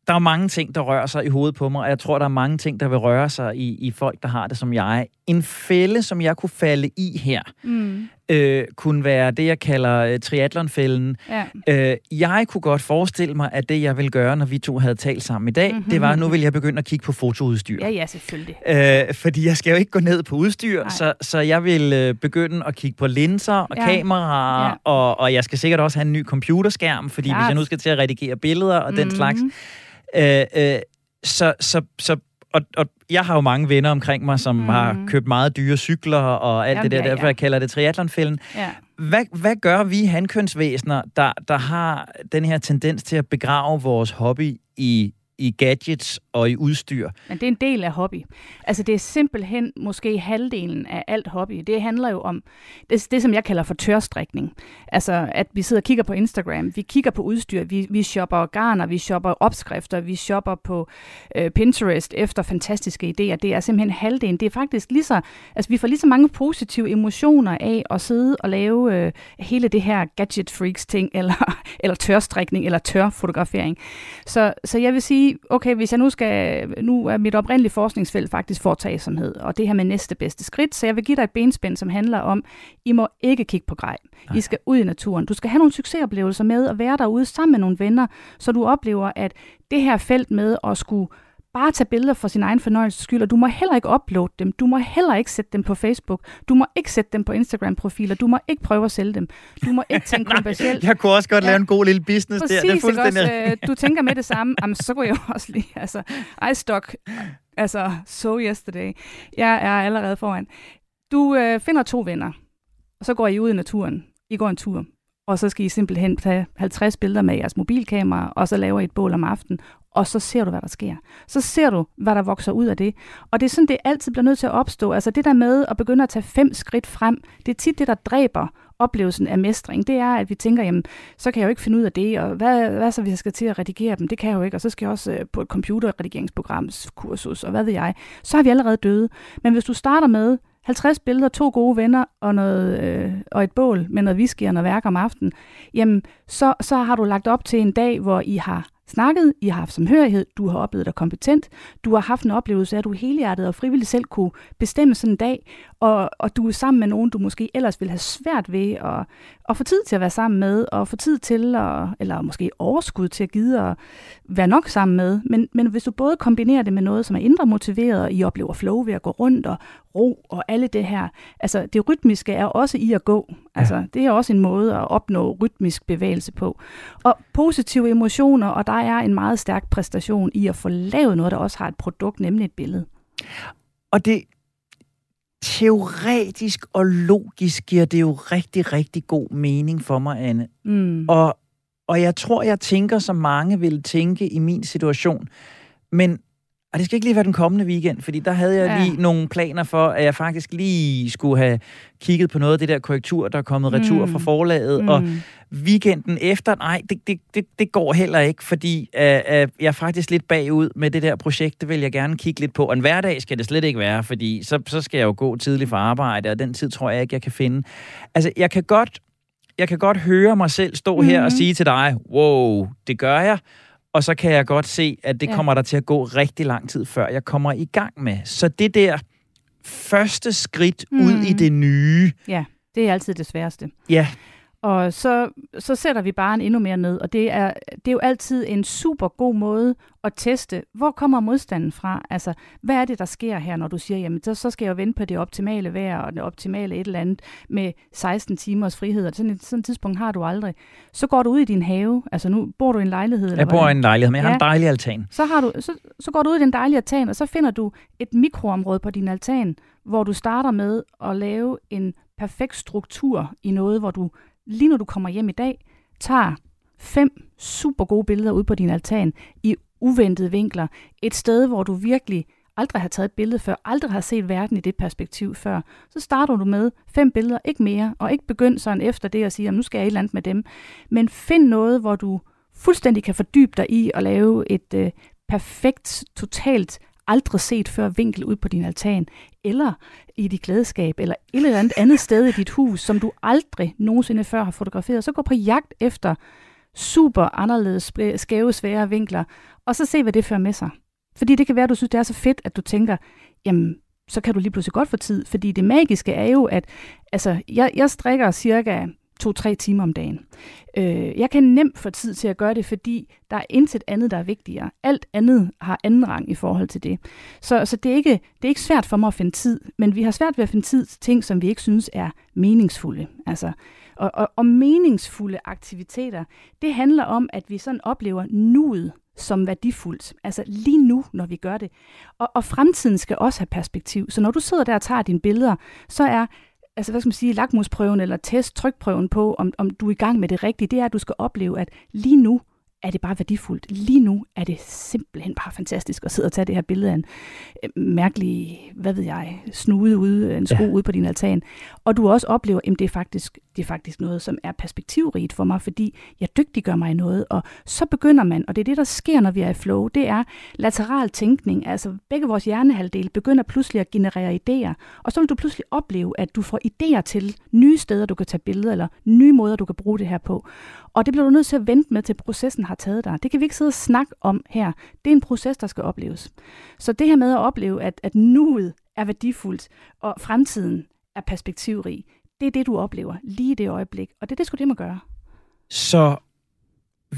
der er mange ting, der rører sig i hovedet på mig, og jeg tror, der er mange ting, der vil røre sig i, i folk, der har det som jeg. En fælde, som jeg kunne falde i her, mm. øh, kunne være det, jeg kalder øh, triathlonfælden. Ja. Øh, jeg kunne godt forestille mig, at det, jeg vil gøre, når vi to havde talt sammen i dag, mm-hmm. det var, at nu vil jeg begynde at kigge på fotoudstyr. Ja, ja, selvfølgelig. Øh, fordi jeg skal jo ikke gå ned på udstyr, så, så jeg vil øh, begynde at kigge på linser og ja. kameraer, ja. Og, og jeg skal sikkert også have en ny computerskærm, fordi ja. hvis jeg nu skal til at redigere billeder og mm-hmm. den slags, Øh, øh, så, så, så og, og jeg har jo mange venner omkring mig, som mm. har købt meget dyre cykler og alt Jamen, det der, ja, derfor ja. jeg kalder det triathlonfælden. Ja. Hvad, hvad gør vi handkønsvæsener, der, der har den her tendens til at begrave vores hobby i i gadgets og i udstyr. Men det er en del af hobby. Altså det er simpelthen måske halvdelen af alt hobby. Det handler jo om det, det som jeg kalder for tørstrikning. Altså at vi sidder og kigger på Instagram, vi kigger på udstyr, vi, vi shopper garner, vi shopper opskrifter, vi shopper på øh, Pinterest efter fantastiske idéer. Det er simpelthen halvdelen. Det er faktisk lige så, altså vi får lige så mange positive emotioner af at sidde og lave øh, hele det her gadget freaks ting, (laughs) eller, eller tørstrikning, eller tørfotografering. Så, så jeg vil sige, okay, hvis jeg nu skal, nu er mit oprindelige forskningsfelt faktisk foretagsomhed, og det her med næste bedste skridt, så jeg vil give dig et benspænd, som handler om, I må ikke kigge på grej. I skal ud i naturen. Du skal have nogle succesoplevelser med at være derude sammen med nogle venner, så du oplever, at det her felt med at skulle bare tage billeder for sin egen fornøjelse skyld, og du må heller ikke uploade dem, du må heller ikke sætte dem på Facebook, du må ikke sætte dem på Instagram-profiler, du må ikke prøve at sælge dem, du må ikke tænke (laughs) kommercielt. Jeg kunne også godt ja. lave en god lille business Præcis, der. Det er fuldstændig... Også, øh, du tænker med det samme, jamen, så kunne jeg (laughs) også lige, altså, I stock, altså, so yesterday. Jeg er allerede foran. Du øh, finder to venner, og så går I ud i naturen. I går en tur og så skal I simpelthen tage 50 billeder med jeres mobilkamera, og så laver I et bål om aftenen, og så ser du, hvad der sker. Så ser du, hvad der vokser ud af det. Og det er sådan, det altid bliver nødt til at opstå. Altså det der med at begynde at tage fem skridt frem, det er tit det, der dræber oplevelsen af mestring. Det er, at vi tænker, jamen, så kan jeg jo ikke finde ud af det, og hvad, hvad så, hvis jeg skal til at redigere dem? Det kan jeg jo ikke, og så skal jeg også øh, på et computerredigeringsprogramskursus, og hvad ved jeg. Så har vi allerede døde. Men hvis du starter med 50 billeder, to gode venner og, noget, øh, og et bål med noget whisky og noget værk om aftenen, jamen så, så har du lagt op til en dag, hvor I har snakket, I har haft samhørighed, du har oplevet dig kompetent, du har haft en oplevelse af, at du helhjertet og frivilligt selv kunne bestemme sådan en dag, og, og du er sammen med nogen, du måske ellers ville have svært ved at, at få tid til at være sammen med, og få tid til, at, eller måske overskud til at gide at være nok sammen med. Men, men hvis du både kombinerer det med noget, som er indre motiveret, og I oplever flow ved at gå rundt og ro og alle det her, altså det rytmiske er også i at gå. Altså ja. det er også en måde at opnå rytmisk bevægelse på. Og positive emotioner, og der er en meget stærk præstation i at få lavet noget, der også har et produkt, nemlig et billede. Og det, teoretisk og logisk giver det jo rigtig, rigtig god mening for mig, Anne. Mm. Og, og jeg tror, jeg tænker, som mange vil tænke i min situation. Men og det skal ikke lige være den kommende weekend, fordi der havde jeg lige ja. nogle planer for, at jeg faktisk lige skulle have kigget på noget af det der korrektur, der er kommet retur mm. fra forlaget. Mm. Og weekenden efter, nej, det, det, det, det går heller ikke, fordi uh, uh, jeg er faktisk lidt bagud med det der projekt. Det vil jeg gerne kigge lidt på. Og en hverdag skal det slet ikke være, fordi så, så skal jeg jo gå tidligt fra arbejde, og den tid tror jeg ikke, jeg kan finde. Altså, jeg kan godt, jeg kan godt høre mig selv stå mm. her og sige til dig, wow, det gør jeg og så kan jeg godt se, at det ja. kommer der til at gå rigtig lang tid, før jeg kommer i gang med. Så det der første skridt mm. ud i det nye. Ja, det er altid det sværeste. Ja. Og så, så sætter vi bare en endnu mere ned, og det er, det er jo altid en super god måde at teste, hvor kommer modstanden fra? Altså, hvad er det, der sker her, når du siger, jamen, så, så skal jeg jo vente på det optimale vejr, og det optimale et eller andet med 16 timers frihed, og sådan et, sådan et tidspunkt har du aldrig. Så går du ud i din have, altså nu bor du i en lejlighed. Eller jeg bor i en lejlighed, men jeg ja. har en dejlig altan. Så, har du, så, så går du ud i den dejlige altan, og så finder du et mikroområde på din altan, hvor du starter med at lave en perfekt struktur i noget, hvor du lige når du kommer hjem i dag, tager fem super gode billeder ud på din altan i uventede vinkler. Et sted, hvor du virkelig aldrig har taget et billede før, aldrig har set verden i det perspektiv før. Så starter du med fem billeder, ikke mere, og ikke begynd sådan efter det at sige, nu skal jeg et eller andet med dem. Men find noget, hvor du fuldstændig kan fordybe dig i at lave et øh, perfekt, totalt aldrig set før vinkel ud på din altan, eller i dit glædeskab, eller et eller andet andet sted i dit hus, som du aldrig nogensinde før har fotograferet. Så gå på jagt efter super anderledes skæve, svære vinkler, og så se, hvad det fører med sig. Fordi det kan være, at du synes, det er så fedt, at du tænker, jamen, så kan du lige pludselig godt få tid. Fordi det magiske er jo, at altså, jeg, jeg strikker cirka to-tre timer om dagen. Øh, jeg kan nemt få tid til at gøre det, fordi der er intet andet, der er vigtigere. Alt andet har anden rang i forhold til det. Så, så det, er ikke, det er ikke svært for mig at finde tid, men vi har svært ved at finde tid til ting, som vi ikke synes er meningsfulde. Altså, og, og, og meningsfulde aktiviteter, det handler om, at vi sådan oplever nuet som værdifuldt. Altså lige nu, når vi gør det. Og, og fremtiden skal også have perspektiv. Så når du sidder der og tager dine billeder, så er altså hvad skal man sige, lakmusprøven eller test, trykprøven på, om, om du er i gang med det rigtige, det er, at du skal opleve, at lige nu er det bare værdifuldt. Lige nu er det simpelthen bare fantastisk at sidde og tage det her billede af en øh, mærkelig, hvad ved jeg, snude ude, en sko ja. ude på din altan. Og du også oplever, at det er, faktisk, det er faktisk noget, som er perspektivrigt for mig, fordi jeg dygtiggør mig i noget. Og så begynder man, og det er det, der sker, når vi er i flow, det er lateral tænkning. Altså begge vores hjernehalvdele begynder pludselig at generere idéer. Og så vil du pludselig opleve, at du får idéer til nye steder, du kan tage billeder, eller nye måder, du kan bruge det her på. Og det bliver du nødt til at vente med, til processen har taget dig. Det kan vi ikke sidde og snakke om her. Det er en proces, der skal opleves. Så det her med at opleve, at, at nuet er værdifuldt, og fremtiden er perspektivrig, det er det, du oplever lige i det øjeblik. Og det er det, skulle det må gøre. Så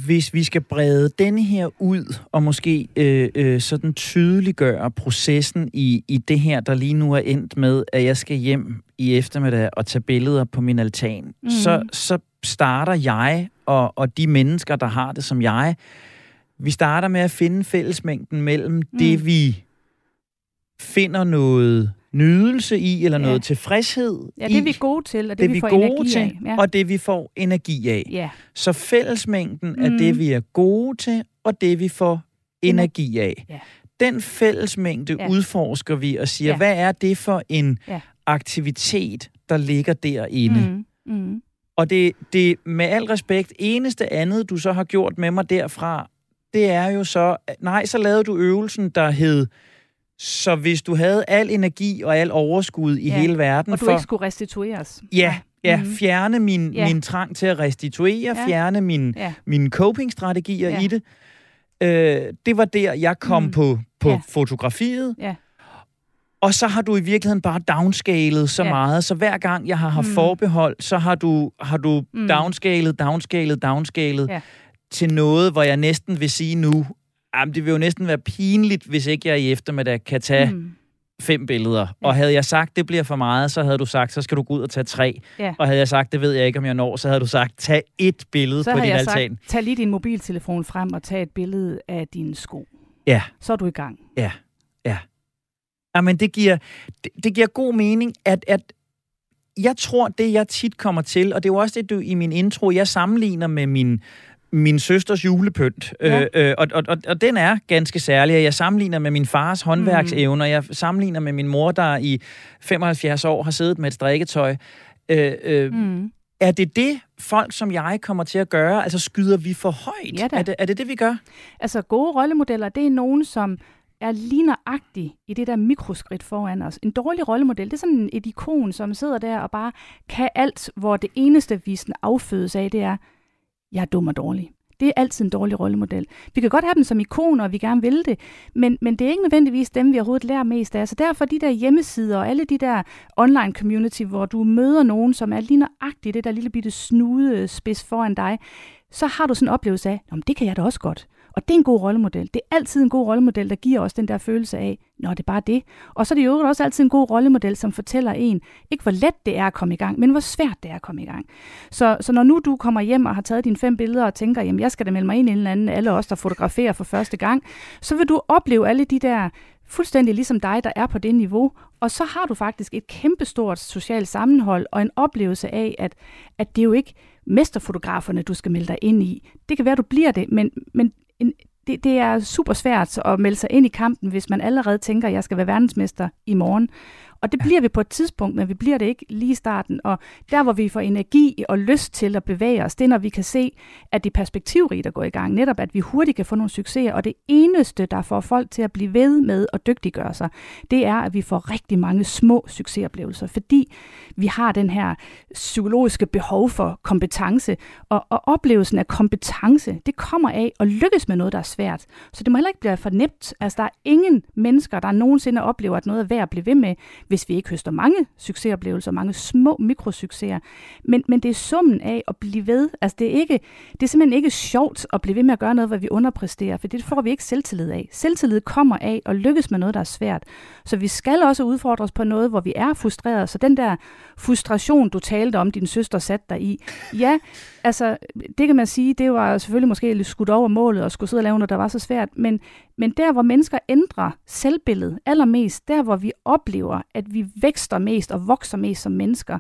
hvis vi skal brede denne her ud, og måske øh, øh, sådan tydeliggøre processen i, i det her, der lige nu er endt med, at jeg skal hjem i eftermiddag og tage billeder på min altan, mm. så, så starter jeg og, og de mennesker, der har det som jeg, vi starter med at finde fællesmængden mellem mm. det, vi finder noget nydelse i, eller ja. noget tilfredshed Ja, det er vi gode til, og det, det vi, vi får gode energi til, af. Ja. Og det vi får energi af. Ja. Så fællesmængden mm. er det, vi er gode til, og det vi får energi af. Ja. Den fællesmængde ja. udforsker vi og siger, ja. hvad er det for en ja. aktivitet, der ligger derinde? Mm. Mm. Og det, det med al respekt, eneste andet, du så har gjort med mig derfra, det er jo så, nej, så lavede du øvelsen, der hed, så hvis du havde al energi og al overskud i ja. hele verden... Og du for, ikke skulle restitueres. Ja, ja mm-hmm. fjerne min, ja. min trang til at restituere, ja. fjerne min, ja. mine coping-strategier ja. i det. Øh, det var der, jeg kom mm. på, på ja. fotografiet. Ja. Og så har du i virkeligheden bare downscalet så ja. meget, så hver gang jeg har haft mm. forbehold, så har du, har du mm. downscalet, downscalet, downscalet ja. til noget, hvor jeg næsten vil sige nu, jamen, det vil jo næsten være pinligt, hvis ikke jeg i eftermiddag kan tage mm. fem billeder. Ja. Og havde jeg sagt, det bliver for meget, så havde du sagt, så skal du gå ud og tage tre. Ja. Og havde jeg sagt, det ved jeg ikke, om jeg når, så havde du sagt, tag et billede så på din jeg altan. Sagt, tag lige din mobiltelefon frem og tag et billede af dine sko. Ja. Så er du i gang. Ja. Jamen, det giver, det, det giver god mening, at, at jeg tror, det jeg tit kommer til, og det er jo også det, du i min intro, jeg sammenligner med min, min søsters julepynt. Ja. Øh, øh, og, og, og, og den er ganske særlig. Jeg sammenligner med min fars håndværksevner. Mm. Jeg sammenligner med min mor, der i 75 år har siddet med et strikketøj. Øh, øh, mm. Er det det, folk som jeg kommer til at gøre? Altså skyder vi for højt? Ja, er, det, er det det, vi gør? Altså gode rollemodeller, det er nogen, som er lige nøjagtig i det der mikroskridt foran os. En dårlig rollemodel, det er sådan et ikon, som sidder der og bare kan alt, hvor det eneste, vi sådan affødes af, det er, jeg er dum og dårlig. Det er altid en dårlig rollemodel. Vi kan godt have dem som ikoner, og vi gerne vil det, men, men det er ikke nødvendigvis dem, vi overhovedet lærer mest af. Så derfor de der hjemmesider og alle de der online community, hvor du møder nogen, som er lige nøjagtigt det der lille bitte snude spids foran dig, så har du sådan en oplevelse af, det kan jeg da også godt. Og det er en god rollemodel. Det er altid en god rollemodel, der giver os den der følelse af, når det er bare det. Og så er det jo også altid en god rollemodel, som fortæller en, ikke hvor let det er at komme i gang, men hvor svært det er at komme i gang. Så, så når nu du kommer hjem og har taget dine fem billeder og tænker, jamen jeg skal da melde mig ind i en eller anden, alle os, der fotograferer for første gang, så vil du opleve alle de der fuldstændig ligesom dig, der er på det niveau, og så har du faktisk et kæmpestort socialt sammenhold og en oplevelse af, at, at det er jo ikke mesterfotograferne, du skal melde dig ind i. Det kan være, du bliver det, men, men en, det, det er super svært at melde sig ind i kampen, hvis man allerede tænker, at jeg skal være verdensmester i morgen. Og det bliver vi på et tidspunkt, men vi bliver det ikke lige i starten. Og der, hvor vi får energi og lyst til at bevæge os, det er, når vi kan se, at det er perspektivrigt at gå i gang. Netop, at vi hurtigt kan få nogle succeser. Og det eneste, der får folk til at blive ved med at dygtiggøre sig, det er, at vi får rigtig mange små succesoplevelser. Fordi vi har den her psykologiske behov for kompetence. Og, og oplevelsen af kompetence, det kommer af at lykkes med noget, der er svært. Så det må heller ikke blive for nemt. Altså, der er ingen mennesker, der nogensinde oplever, at noget er værd at blive ved med hvis vi ikke høster mange succesoplevelser, mange små mikrosucceser. Men, men det er summen af at blive ved. Altså det er, ikke, det er simpelthen ikke sjovt at blive ved med at gøre noget, hvor vi underpresterer, for det får vi ikke selvtillid af. Selvtillid kommer af at lykkes med noget, der er svært. Så vi skal også udfordres på noget, hvor vi er frustrerede. Så den der frustration, du talte om, din søster satte dig i, ja, altså det kan man sige, det var selvfølgelig måske lidt skudt over målet og skulle sidde og lave noget, der var så svært, men, men der, hvor mennesker ændrer selvbilledet allermest, der hvor vi oplever, at vi vækster mest og vokser mest som mennesker,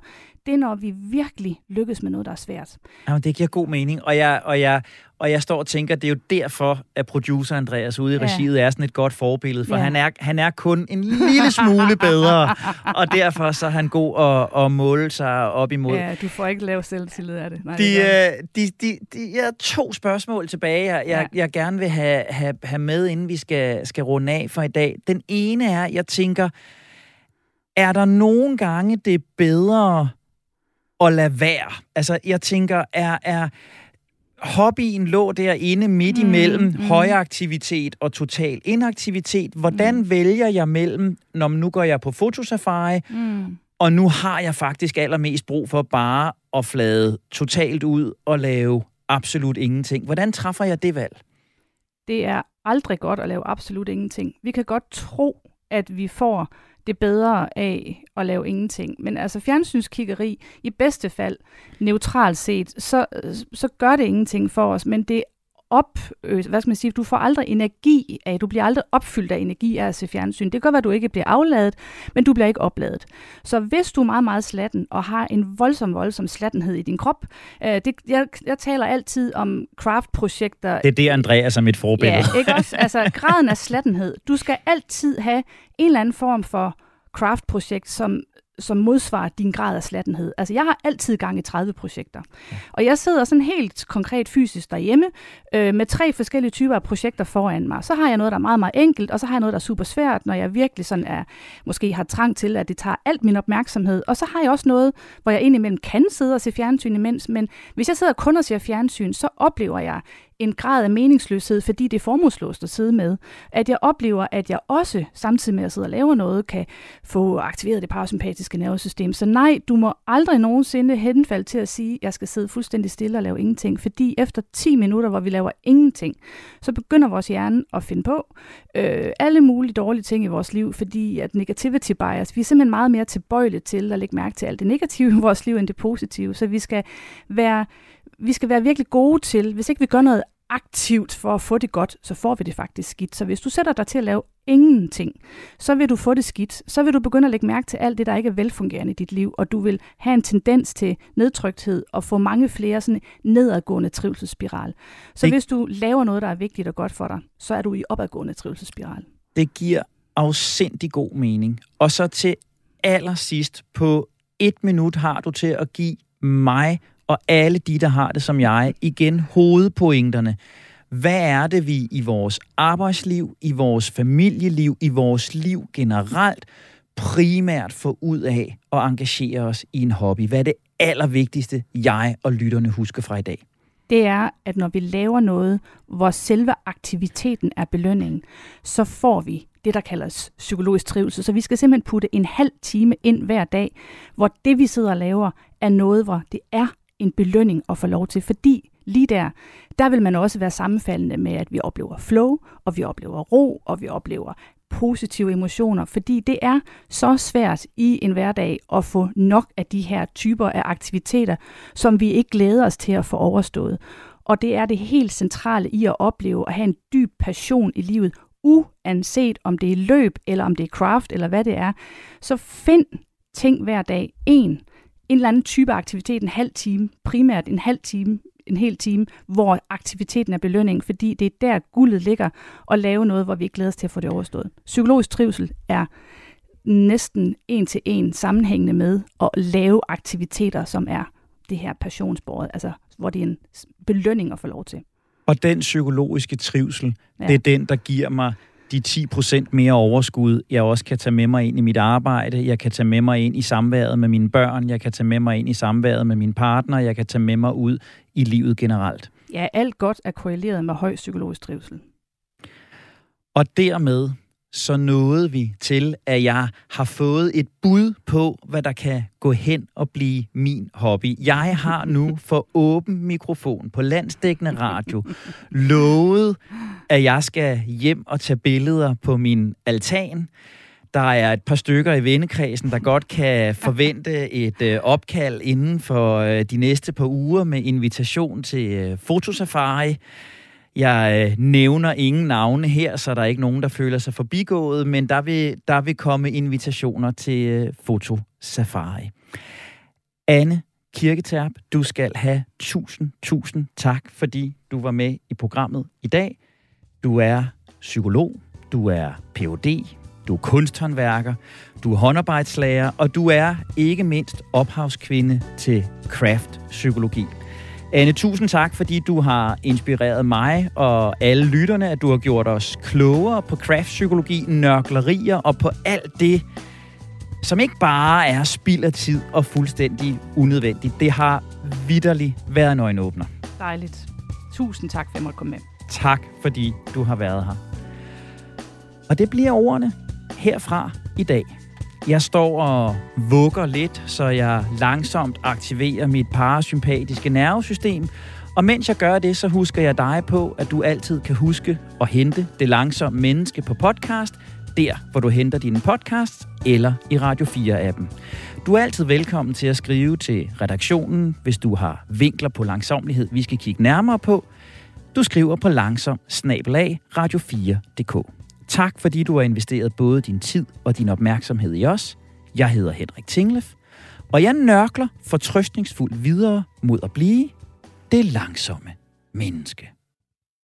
det er, når vi virkelig lykkes med noget, der er svært. Jamen, det giver god mening, og jeg, og jeg, og jeg står og tænker, det er jo derfor, at producer Andreas ude i ja. regiet er sådan et godt forbillede, for ja. han, er, han er kun en lille smule bedre, og derfor så er han god at, at måle sig op imod. Ja, du får ikke lavet selvtillid af det. Nej, de, det øh, de, de, de, jeg har to spørgsmål tilbage, jeg, jeg, ja. jeg gerne vil have, have, have med, inden vi skal, skal runde af for i dag. Den ene er, jeg tænker, er der nogle gange det bedre at lade være? Altså, jeg tænker, er, er hobbyen lå derinde midt mm, imellem mm. højaktivitet og total inaktivitet. Hvordan mm. vælger jeg mellem, når nu går jeg på fotosafari, mm. og nu har jeg faktisk allermest brug for bare at flade totalt ud og lave absolut ingenting. Hvordan træffer jeg det valg? Det er aldrig godt at lave absolut ingenting. Vi kan godt tro, at vi får det bedre af at lave ingenting. Men altså fjernsynskiggeri, i bedste fald neutralt set, så, så gør det ingenting for os, men det op, øh, hvad skal man sige, du får aldrig energi af, du bliver aldrig opfyldt af energi af at se fjernsyn. Det kan godt være, at du ikke bliver afladet, men du bliver ikke opladet. Så hvis du er meget, meget slatten og har en voldsom, voldsom slattenhed i din krop, øh, det, jeg, jeg taler altid om craft-projekter. Det er det, Andreas er mit forbillede. Ja, ikke også? Altså, graden af slattenhed. Du skal altid have en eller anden form for craft-projekt, som, som modsvarer din grad af slattenhed. Altså, jeg har altid gang i 30 projekter. Ja. Og jeg sidder sådan helt konkret fysisk derhjemme øh, med tre forskellige typer af projekter foran mig. Så har jeg noget, der er meget, meget enkelt, og så har jeg noget, der er super svært, når jeg virkelig sådan er, måske har trang til, at det tager alt min opmærksomhed. Og så har jeg også noget, hvor jeg indimellem kan sidde og se fjernsyn imens, men hvis jeg sidder kun og ser fjernsyn, så oplever jeg en grad af meningsløshed, fordi det er formålsløst at sidde med. At jeg oplever, at jeg også, samtidig med at sidde og lave noget, kan få aktiveret det parasympatiske nervesystem. Så nej, du må aldrig nogensinde henfalde til at sige, at jeg skal sidde fuldstændig stille og lave ingenting. Fordi efter 10 minutter, hvor vi laver ingenting, så begynder vores hjerne at finde på øh, alle mulige dårlige ting i vores liv, fordi at negativity bias, vi er simpelthen meget mere tilbøjelige til at lægge mærke til alt det negative i vores liv, end det positive. Så vi skal være vi skal være virkelig gode til, hvis ikke vi gør noget aktivt for at få det godt, så får vi det faktisk skidt. Så hvis du sætter dig til at lave ingenting, så vil du få det skidt. Så vil du begynde at lægge mærke til alt det, der ikke er velfungerende i dit liv, og du vil have en tendens til nedtrykthed og få mange flere sådan nedadgående trivselsspiral. Så det, hvis du laver noget, der er vigtigt og godt for dig, så er du i opadgående trivselsspiral. Det giver afsindig god mening. Og så til allersidst på et minut har du til at give mig og alle de, der har det som jeg, igen hovedpointerne. Hvad er det, vi i vores arbejdsliv, i vores familieliv, i vores liv generelt primært får ud af at engagere os i en hobby? Hvad er det allervigtigste, jeg og lytterne husker fra i dag? det er, at når vi laver noget, hvor selve aktiviteten er belønningen, så får vi det, der kaldes psykologisk trivsel. Så vi skal simpelthen putte en halv time ind hver dag, hvor det, vi sidder og laver, er noget, hvor det er en belønning at få lov til, fordi lige der, der vil man også være sammenfaldende med, at vi oplever flow, og vi oplever ro, og vi oplever positive emotioner, fordi det er så svært i en hverdag at få nok af de her typer af aktiviteter, som vi ikke glæder os til at få overstået. Og det er det helt centrale i at opleve at have en dyb passion i livet, uanset om det er løb, eller om det er craft, eller hvad det er. Så find ting hver dag. En, en eller anden type aktivitet en halv time, primært en halv time, en hel time, hvor aktiviteten er belønning, fordi det er der guldet ligger, og lave noget, hvor vi ikke glæder os til at få det overstået. Psykologisk trivsel er næsten en til en sammenhængende med at lave aktiviteter, som er det her passionsbordet, altså hvor det er en belønning at få lov til. Og den psykologiske trivsel, ja. det er den, der giver mig de 10% mere overskud, jeg også kan tage med mig ind i mit arbejde, jeg kan tage med mig ind i samværet med mine børn, jeg kan tage med mig ind i samværet med min partner, jeg kan tage med mig ud i livet generelt. Ja, alt godt er korreleret med høj psykologisk trivsel. Og dermed så nåede vi til, at jeg har fået et bud på, hvad der kan gå hen og blive min hobby. Jeg har nu for åben mikrofon på landsdækkende radio lovet, at jeg skal hjem og tage billeder på min altan. Der er et par stykker i vennekredsen, der godt kan forvente et øh, opkald inden for øh, de næste par uger med invitation til øh, fotosafari. Jeg øh, nævner ingen navne her, så der er ikke nogen, der føler sig forbigået, men der vil, der vil komme invitationer til øh, fotosafari. Anne Kirketerp, du skal have tusind, tusind tak, fordi du var med i programmet i dag. Du er psykolog, du er Ph.D., du er kunsthåndværker, du er håndarbejdslærer, og du er ikke mindst ophavskvinde til craft-psykologi. Anne, tusind tak, fordi du har inspireret mig og alle lytterne, at du har gjort os klogere på craft-psykologi, nørklerier og på alt det, som ikke bare er spild af tid og fuldstændig unødvendigt. Det har vidderligt været en øjenåbner. Dejligt. Tusind tak, for at jeg måtte komme med. Tak, fordi du har været her. Og det bliver ordene herfra i dag. Jeg står og vugger lidt, så jeg langsomt aktiverer mit parasympatiske nervesystem. Og mens jeg gør det, så husker jeg dig på, at du altid kan huske at hente det langsomme menneske på podcast, der hvor du henter dine podcasts, eller i Radio 4-appen. Du er altid velkommen til at skrive til redaktionen, hvis du har vinkler på langsomlighed, vi skal kigge nærmere på. Du skriver på langsom radio4.dk. Tak fordi du har investeret både din tid og din opmærksomhed i os. Jeg hedder Henrik Tinglef, og jeg nørkler fortrøstningsfuldt videre mod at blive det langsomme menneske.